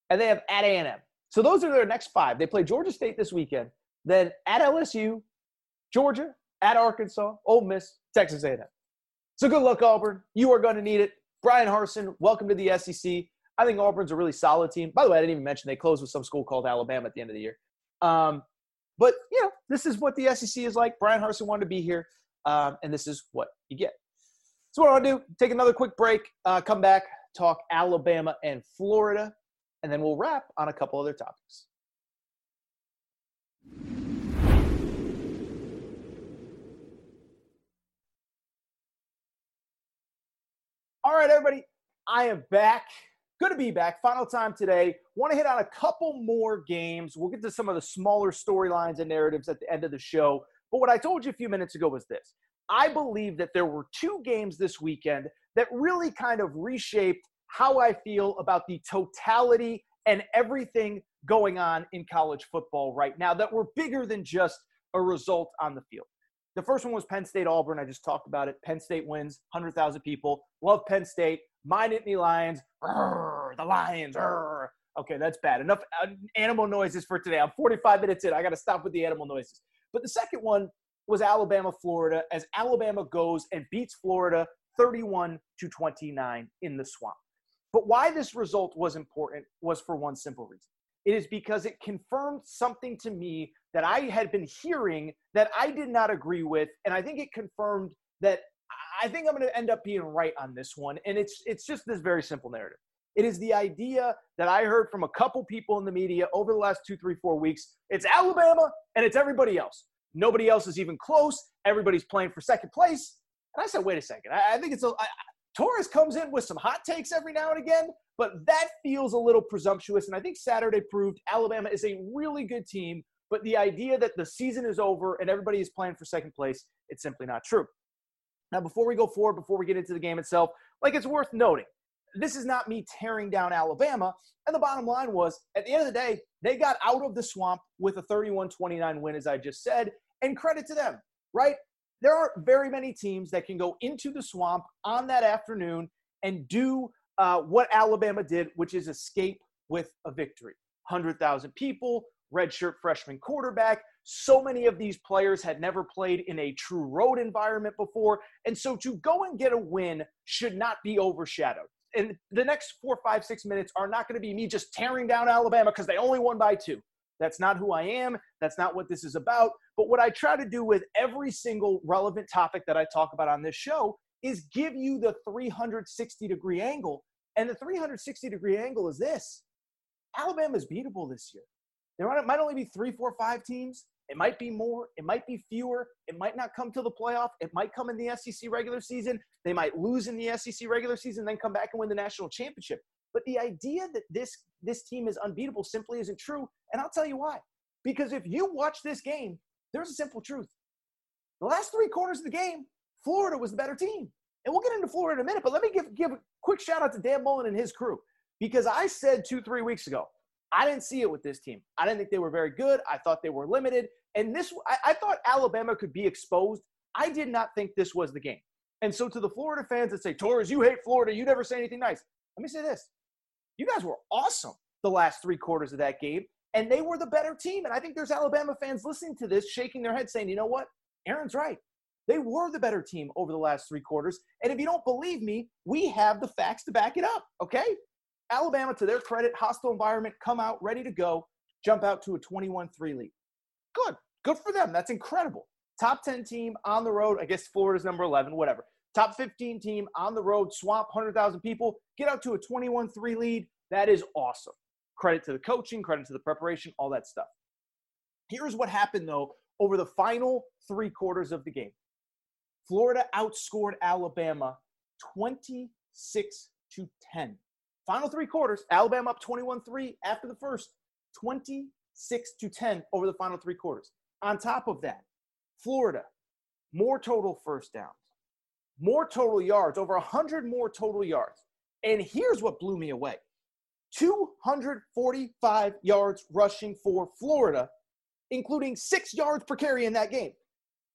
S2: And they have at A&M. So those are their next five. They play Georgia State this weekend, then at LSU, Georgia, at Arkansas, Ole Miss, Texas A&M. So good luck, Auburn. You are going to need it. Bryan Harsin, welcome to the SEC. I think Auburn's a really solid team. By the way, I didn't even mention they closed with some school called Alabama at the end of the year. Um, but, you know, this is what the SEC is like. Bryan Harsin wanted to be here, um, and this is what you get. So what I want to do, take another quick break, uh, come back, talk Alabama and Florida, and then we'll wrap on a couple other topics. All right, everybody, I am back. Good to be back. Final time today. Want to hit on a couple more games. We'll get to some of the smaller storylines and narratives at the end of the show. But what I told you a few minutes ago was this I believe that there were two games this weekend that really kind of reshaped how I feel about the totality and everything going on in college football right now that were bigger than just a result on the field. The first one was Penn State Auburn. I just talked about it. Penn State wins, 100,000 people. Love Penn State. My Nittany Lions. Rrr, the Lions. Rrr. Okay, that's bad. Enough uh, animal noises for today. I'm 45 minutes in. I got to stop with the animal noises. But the second one was Alabama Florida as Alabama goes and beats Florida 31 to 29 in the swamp. But why this result was important was for one simple reason. It is because it confirmed something to me that I had been hearing that I did not agree with. And I think it confirmed that I think I'm going to end up being right on this one. And it's it's just this very simple narrative. It is the idea that I heard from a couple people in the media over the last two, three, four weeks. It's Alabama and it's everybody else. Nobody else is even close. Everybody's playing for second place. And I said, wait a second. I, I think it's a. I, Torres comes in with some hot takes every now and again, but that feels a little presumptuous. And I think Saturday proved Alabama is a really good team. But the idea that the season is over and everybody is playing for second place, it's simply not true. Now, before we go forward, before we get into the game itself, like it's worth noting, this is not me tearing down Alabama. And the bottom line was, at the end of the day, they got out of the swamp with a 31 29 win, as I just said. And credit to them, right? There aren't very many teams that can go into the swamp on that afternoon and do uh, what Alabama did, which is escape with a victory. 100,000 people, redshirt freshman quarterback. So many of these players had never played in a true road environment before. And so to go and get a win should not be overshadowed. And the next four, five, six minutes are not going to be me just tearing down Alabama because they only won by two. That's not who I am. That's not what this is about. But what I try to do with every single relevant topic that I talk about on this show is give you the 360 degree angle. And the 360 degree angle is this Alabama is beatable this year. There might only be three, four, five teams. It might be more. It might be fewer. It might not come to the playoff. It might come in the SEC regular season. They might lose in the SEC regular season, then come back and win the national championship. But the idea that this this team is unbeatable simply isn't true. And I'll tell you why. Because if you watch this game, there's a simple truth. The last three quarters of the game, Florida was the better team. And we'll get into Florida in a minute, but let me give, give a quick shout out to Dan Mullen and his crew. Because I said two, three weeks ago, I didn't see it with this team. I didn't think they were very good. I thought they were limited. And this, I, I thought Alabama could be exposed. I did not think this was the game. And so to the Florida fans that say, Torres, you hate Florida, you never say anything nice. Let me say this you guys were awesome the last three quarters of that game, and they were the better team. And I think there's Alabama fans listening to this, shaking their head, saying, you know what? Aaron's right. They were the better team over the last three quarters. And if you don't believe me, we have the facts to back it up, okay? Alabama, to their credit, hostile environment, come out ready to go, jump out to a 21 3 lead. Good. Good for them. That's incredible. Top 10 team on the road. I guess Florida's number 11, whatever. Top 15 team on the road, swamp 100,000 people, get out to a 21 3 lead. That is awesome. Credit to the coaching, credit to the preparation, all that stuff. Here's what happened, though, over the final three quarters of the game Florida outscored Alabama 26 to 10. Final three quarters, Alabama up 21 3 after the first, 26 to 10 over the final three quarters. On top of that, Florida, more total first downs, more total yards, over 100 more total yards. And here's what blew me away 245 yards rushing for Florida, including six yards per carry in that game.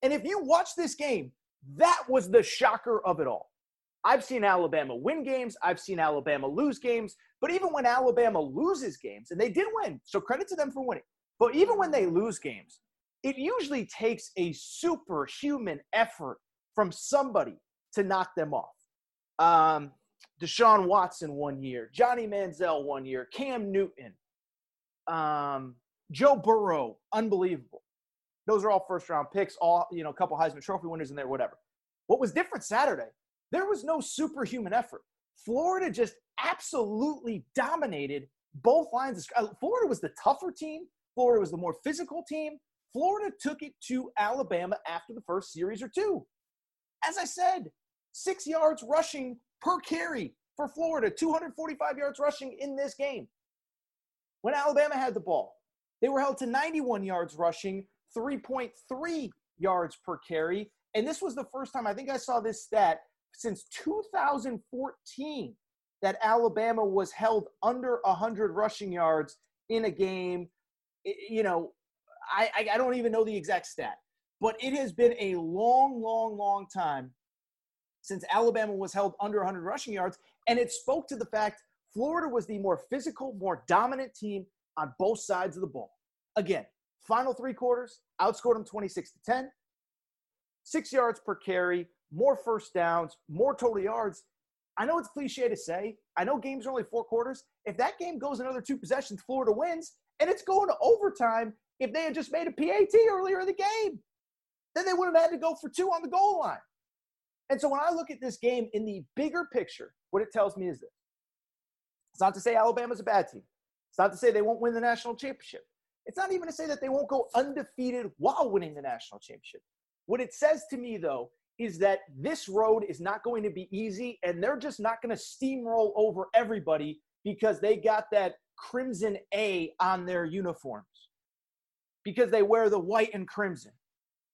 S2: And if you watch this game, that was the shocker of it all. I've seen Alabama win games, I've seen Alabama lose games, but even when Alabama loses games, and they did win, so credit to them for winning, but even when they lose games, it usually takes a superhuman effort from somebody to knock them off. Um, Deshaun Watson one year, Johnny Manziel one year, Cam Newton, um, Joe Burrow, unbelievable. Those are all first round picks, all, you know, a couple Heisman Trophy winners in there, whatever. What was different Saturday, there was no superhuman effort. Florida just absolutely dominated both lines. Uh, Florida was the tougher team, Florida was the more physical team. Florida took it to Alabama after the first series or two. As I said, six yards rushing per carry for Florida, 245 yards rushing in this game. When Alabama had the ball, they were held to 91 yards rushing, 3.3 yards per carry. And this was the first time I think I saw this stat since 2014 that Alabama was held under 100 rushing yards in a game. You know, I, I don't even know the exact stat, but it has been a long, long, long time since Alabama was held under 100 rushing yards. And it spoke to the fact Florida was the more physical, more dominant team on both sides of the ball. Again, final three quarters, outscored them 26 to 10, six yards per carry, more first downs, more total yards. I know it's cliche to say. I know games are only four quarters. If that game goes another two possessions, Florida wins, and it's going to overtime if they had just made a PAT earlier in the game. Then they would have had to go for two on the goal line. And so when I look at this game in the bigger picture, what it tells me is this. It's not to say Alabama's a bad team. It's not to say they won't win the national championship. It's not even to say that they won't go undefeated while winning the national championship. What it says to me, though, is that this road is not going to be easy, and they're just not going to steamroll over everybody because they got that crimson A on their uniforms, because they wear the white and crimson,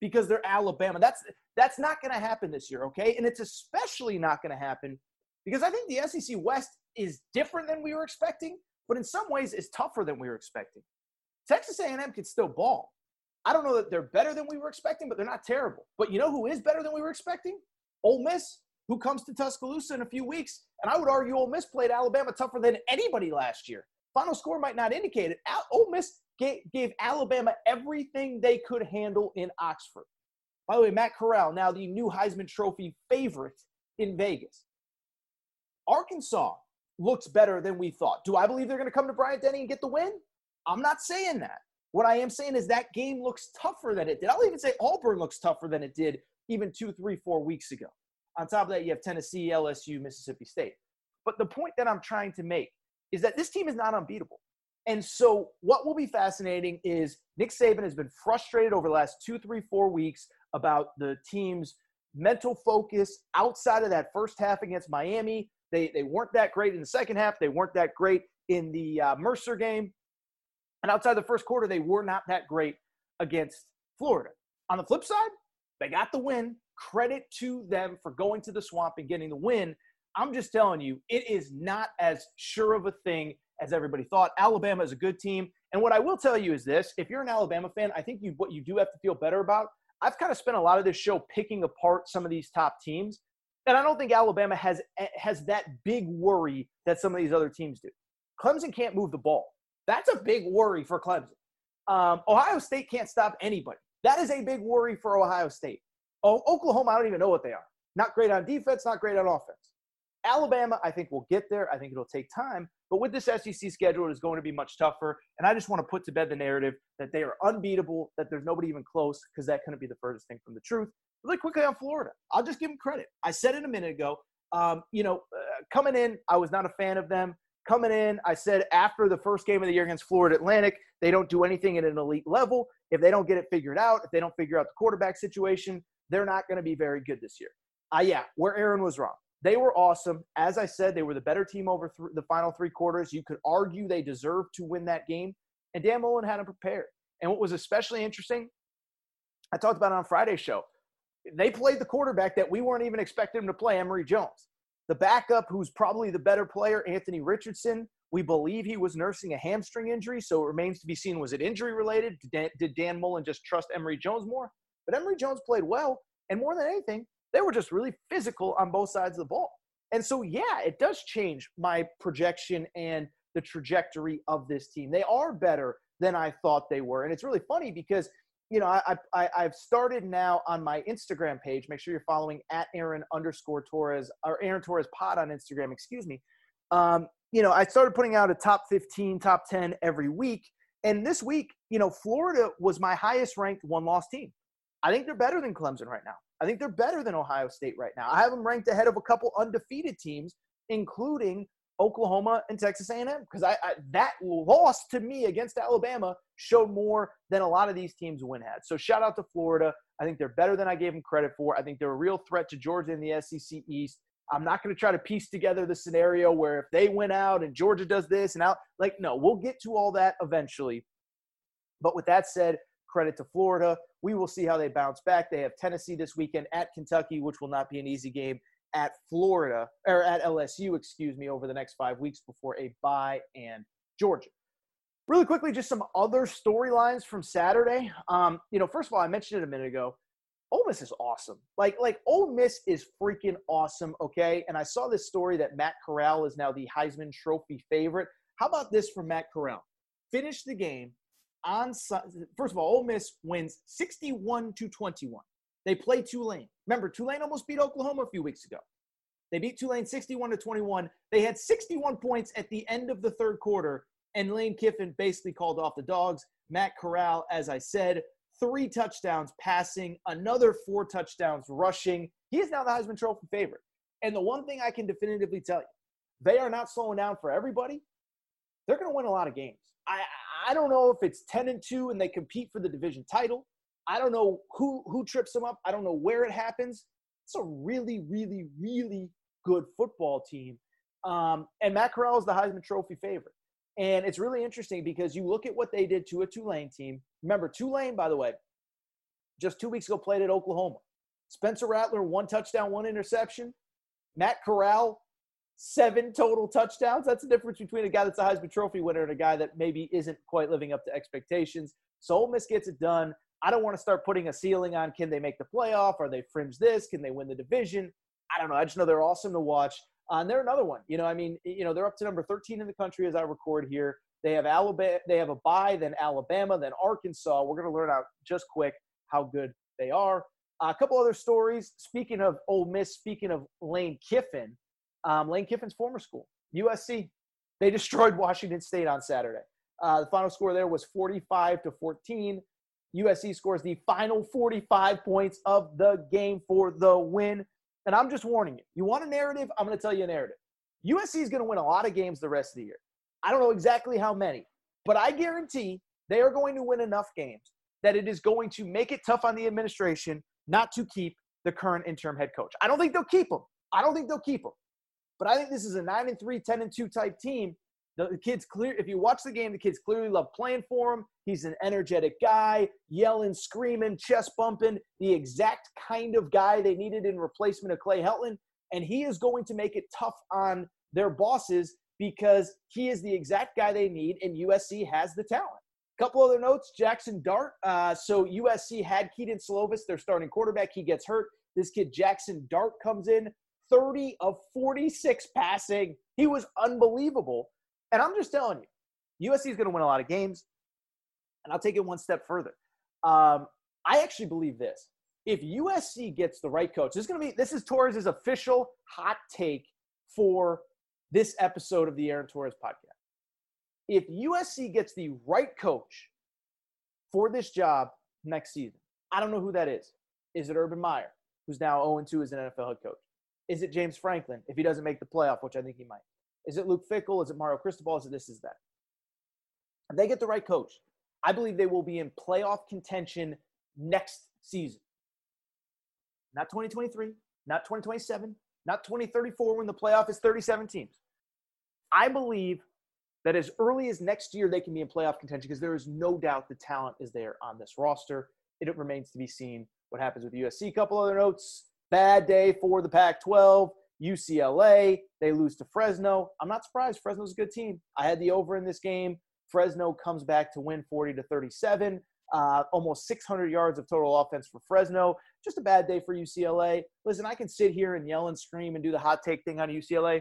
S2: because they're Alabama. That's that's not going to happen this year, okay? And it's especially not going to happen because I think the SEC West is different than we were expecting, but in some ways is tougher than we were expecting. Texas A&M can still ball. I don't know that they're better than we were expecting, but they're not terrible. But you know who is better than we were expecting? Ole Miss, who comes to Tuscaloosa in a few weeks. And I would argue Ole Miss played Alabama tougher than anybody last year. Final score might not indicate it. Ole Miss gave, Alabama everything they could handle in Oxford. By the way, Matt Corral, now the new Heisman Trophy favorite in Vegas. Arkansas looks better than we thought. Do I believe they're going to come to Bryant Denny and get the win? I'm not saying that. What I am saying is that game looks tougher than it did. I'll even say Auburn looks tougher than it did even two, three, four weeks ago. On top of that, you have Tennessee, LSU, Mississippi State. But the point that I'm trying to make is that this team is not unbeatable. And so, what will be fascinating is Nick Saban has been frustrated over the last two, three, four weeks about the team's mental focus outside of that first half against Miami. They, they weren't that great in the second half. They weren't that great in the uh, Mercer game. And outside the first quarter, they were not that great against Florida. On the flip side, they got the win. Credit to them for going to the swamp and getting the win. I'm just telling you, it is not as sure of a thing as everybody thought. Alabama is a good team. And what I will tell you is this if you're an Alabama fan, I think you, what you do have to feel better about. I've kind of spent a lot of this show picking apart some of these top teams. And I don't think Alabama has, has that big worry that some of these other teams do. Clemson can't move the ball. That's a big worry for Clemson. Um, Ohio State can't stop anybody. That is a big worry for Ohio State. Oh, Oklahoma, I don't even know what they are. Not great on defense, not great on offense. Alabama, I think will get there. I think it'll take time. But with this SEC schedule, it is going to be much tougher. And I just want to put to bed the narrative that they are unbeatable, that there's nobody even close, because that couldn't be the furthest thing from the truth. Really quickly on Florida, I'll just give them credit. I said it a minute ago. Um, you know, uh, coming in, I was not a fan of them coming in. I said after the first game of the year against Florida Atlantic, they don't do anything at an elite level. If they don't get it figured out, if they don't figure out the quarterback situation, they're not going to be very good this year. Uh, yeah, where Aaron was wrong. They were awesome. As I said, they were the better team over th- the final three quarters. You could argue they deserved to win that game, and Dan Mullen had them prepared. And what was especially interesting, I talked about it on Friday's show. They played the quarterback that we weren't even expecting him to play, Emory Jones. The backup, who's probably the better player, Anthony Richardson, we believe he was nursing a hamstring injury, so it remains to be seen was it injury related? Did Dan, did Dan Mullen just trust Emory Jones more? But Emory Jones played well, and more than anything, They were just really physical on both sides of the ball. And so, yeah, it does change my projection and the trajectory of this team. They are better than I thought they were. And it's really funny because, you know, I, I, I've started now on my Instagram page. Make sure you're following at Aaron underscore Torres or Aaron Torres pod on Instagram, excuse me. Um, you know, I started putting out a top 15, top 10 every week. And this week, you know, Florida was my highest ranked one loss team. I think they're better than Clemson right now. I think they're better than Ohio State right now. I have them ranked ahead of a couple undefeated teams, including Oklahoma and Texas A&M, because I, I, that loss to me against Alabama showed more than a lot of these teams win had. So shout out to Florida. I think they're better than I gave them credit for. I think they're a real threat to Georgia in the SEC East. I'm not going to try to piece together the scenario where if they went out and Georgia does this and out, like, no, we'll get to all that eventually. But with that said, credit to Florida. We will see how they bounce back. They have Tennessee this weekend at Kentucky, which will not be an easy game, at Florida, or at LSU, excuse me, over the next five weeks before a bye and Georgia. Really quickly, just some other storylines from Saturday. Um, you know, first of all, I mentioned it a minute ago. Ole Miss is awesome. Like, like Ole Miss is freaking awesome. Okay, and I saw this story that Matt Corral is now the Heisman Trophy favorite. How about this from Matt Corral? Finished the game on. First of all, Ole Miss wins sixty-one to twenty-one. They play Tulane. Remember, Tulane almost beat Oklahoma a few weeks ago. They beat Tulane 61 to 21. They had 61 points at the end of the third quarter, and Lane Kiffin basically called off the dogs. Matt Corral, as I said, three touchdowns passing, another four touchdowns rushing. He is now the Heisman Trophy favorite. And the one thing I can definitively tell you, they are not slowing down for everybody. They're going to win a lot of games. I I don't know if it's 10 and 2 and they compete for the division title. I don't know who who trips them up. I don't know where it happens. It's a really, really, really good football team. Um, and Matt Corral is the Heisman Trophy favorite. And it's really interesting because you look at what they did to a Tulane team. Remember, Tulane, by the way, just two weeks ago played at Oklahoma. Spencer Rattler, one touchdown, one interception. Matt Corral, seven total touchdowns. That's the difference between a guy that's a Heisman Trophy winner and a guy that maybe isn't quite living up to expectations. So Ole Miss gets it done. I don't want to start putting a ceiling on can they make the playoff? Are they fringe this? Can they win the division? I don't know. I just know they're awesome to watch. Uh, and they're another one. You know, I mean, you know, they're up to number 13 in the country as I record here. They have Alabama, they have a bye, then Alabama, then Arkansas. We're going to learn out just quick how good they are. Uh, a couple other stories. Speaking of Ole Miss, speaking of Lane Kiffin, um, Lane Kiffin's former school, USC, they destroyed [LAUGHS] Washington State on Saturday. Uh, the final score there was 45 to 14. USC scores the final 45 points of the game for the win. And I'm just warning you. You want a narrative? I'm going to tell you a narrative. USC is going to win a lot of games the rest of the year. I don't know exactly how many, but I guarantee they are going to win enough games that it is going to make it tough on the administration not to keep the current interim head coach. I don't think they'll keep him. I don't think they'll keep him. But I think this is a 9 and 3, 10 and 2 type team. The kids clear if you watch the game, the kids clearly love playing for him. He's an energetic guy, yelling, screaming, chest bumping, the exact kind of guy they needed in replacement of Clay Helton. And he is going to make it tough on their bosses because he is the exact guy they need, and USC has the talent. Couple other notes: Jackson Dart. Uh, so USC had Kedon Slovis, their starting quarterback. He gets hurt. This kid Jackson Dart comes in, 30 of 46 passing. He was unbelievable. And I'm just telling you, USC is going to win a lot of games. And I'll take it one step further. Um, I actually believe this. If USC gets the right coach, this is going to be this is Torres' official hot take for this episode of the Aaron Torres podcast. If USC gets the right coach for this job next season, I don't know who that is. Is it Urban Meyer, who's now 0 2 as an NFL head coach? Is it James Franklin if he doesn't make the playoff, which I think he might? Is it Luke Fickell? Is it Mario Cristobal? Is it this? Is that? If they get the right coach, I believe they will be in playoff contention next season. Not 2023, not 2027, not 2034 when the playoff is 37 teams. I believe that as early as next year they can be in playoff contention because there is no doubt the talent is there on this roster. It remains to be seen what happens with USC. A couple other notes. Bad day for the Pac 12. UCLA, they lose to Fresno. I'm not surprised. Fresno's a good team. I had the over in this game. Fresno comes back to win 40 to 37. Uh, almost 600 yards of total offense for Fresno. just a bad day for UCLA. Listen, I can sit here and yell and scream and do the hot take thing on UCLA.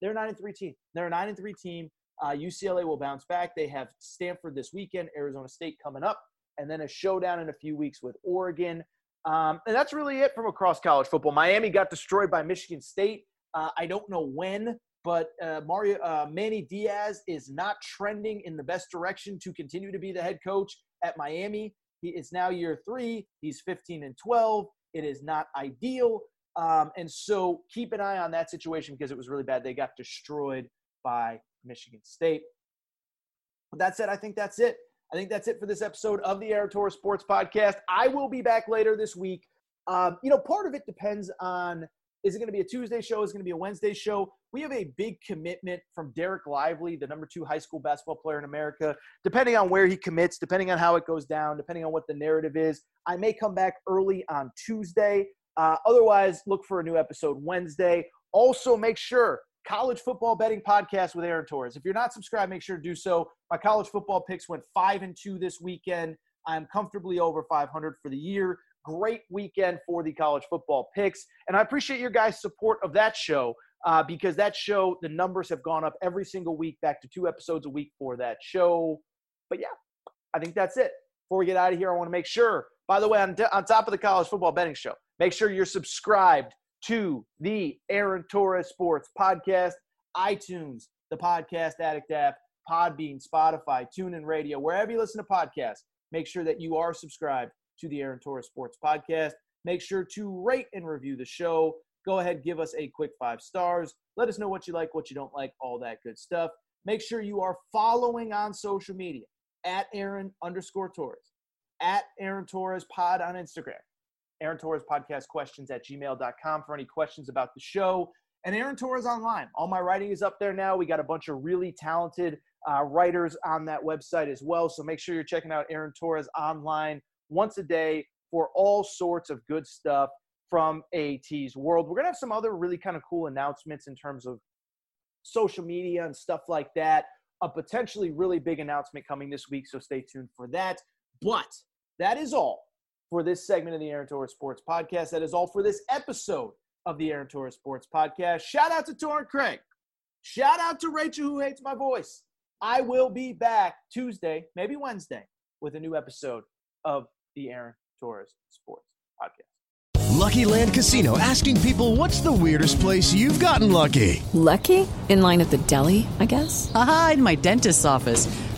S2: They're a nine and three team. They're a nine and three team. Uh, UCLA will bounce back. They have Stanford this weekend, Arizona State coming up, and then a showdown in a few weeks with Oregon. Um, and that's really it from across college football. Miami got destroyed by Michigan State. Uh, I don't know when, but uh, Mario uh, Manny Diaz is not trending in the best direction to continue to be the head coach at Miami. He is now year three. He's 15 and 12. It is not ideal. Um, and so keep an eye on that situation because it was really bad. They got destroyed by Michigan State. But that said, I think that's it. I think that's it for this episode of the Aaron Sports Podcast. I will be back later this week. Um, you know, part of it depends on is it going to be a Tuesday show? Is it going to be a Wednesday show? We have a big commitment from Dereck Lively, the number two high school basketball player in America. Depending on where he commits, depending on how it goes down, depending on what the narrative is, I may come back early on Tuesday. Uh, otherwise, look for a new episode Wednesday. Also, make sure college football betting podcast with Aaron Torres. If you're not subscribed, make sure to do so. My college football picks went five and two this weekend. I'm comfortably over 500 for the year. Great weekend for the college football picks, and I appreciate your guys' support of that show uh, because that show the numbers have gone up every single week, back to two episodes a week for that show. But yeah, I think that's it. Before we get out of here, I want to make sure. By the way, on, on top of the college football betting show, make sure you're subscribed to the Aaron Torres Sports Podcast, iTunes, the Podcast Addict app, Podbean, Spotify, TuneIn Radio, wherever you listen to podcasts. Make sure that you are subscribed to the Aaron Torres Sports Podcast. Make sure to rate and review the show. Go ahead, give us a quick five stars. Let us know what you like, what you don't like, all that good stuff. Make sure you are following on social media at Aaron underscore Torres, at Aaron Torres Pod on Instagram, Aaron Torres Podcast Questions at gmail.com for any questions about the show. And Aaron Torres Online. All my writing is up there now. We got a bunch of really talented uh, writers on that website as well. So make sure you're checking out Aaron Torres Online once a day for all sorts of good stuff from AT's world. We're going to have some other really kind of cool announcements in terms of social media and stuff like that. A potentially really big announcement coming this week, so stay tuned for that. But that is all for this segment of the Aaron Torres Sports Podcast. That is all for this episode of the Aaron Torres Sports Podcast. Shout out to Torrin Craig. Shout out to Rachel, who hates my voice. I will be back Tuesday, maybe Wednesday, with a new episode of the Aaron Torres Sports Podcast.
S4: Lucky Land Casino asking people what's the weirdest place you've gotten lucky?
S5: Lucky? In line at the deli, I guess?
S6: Aha, in my dentist's office.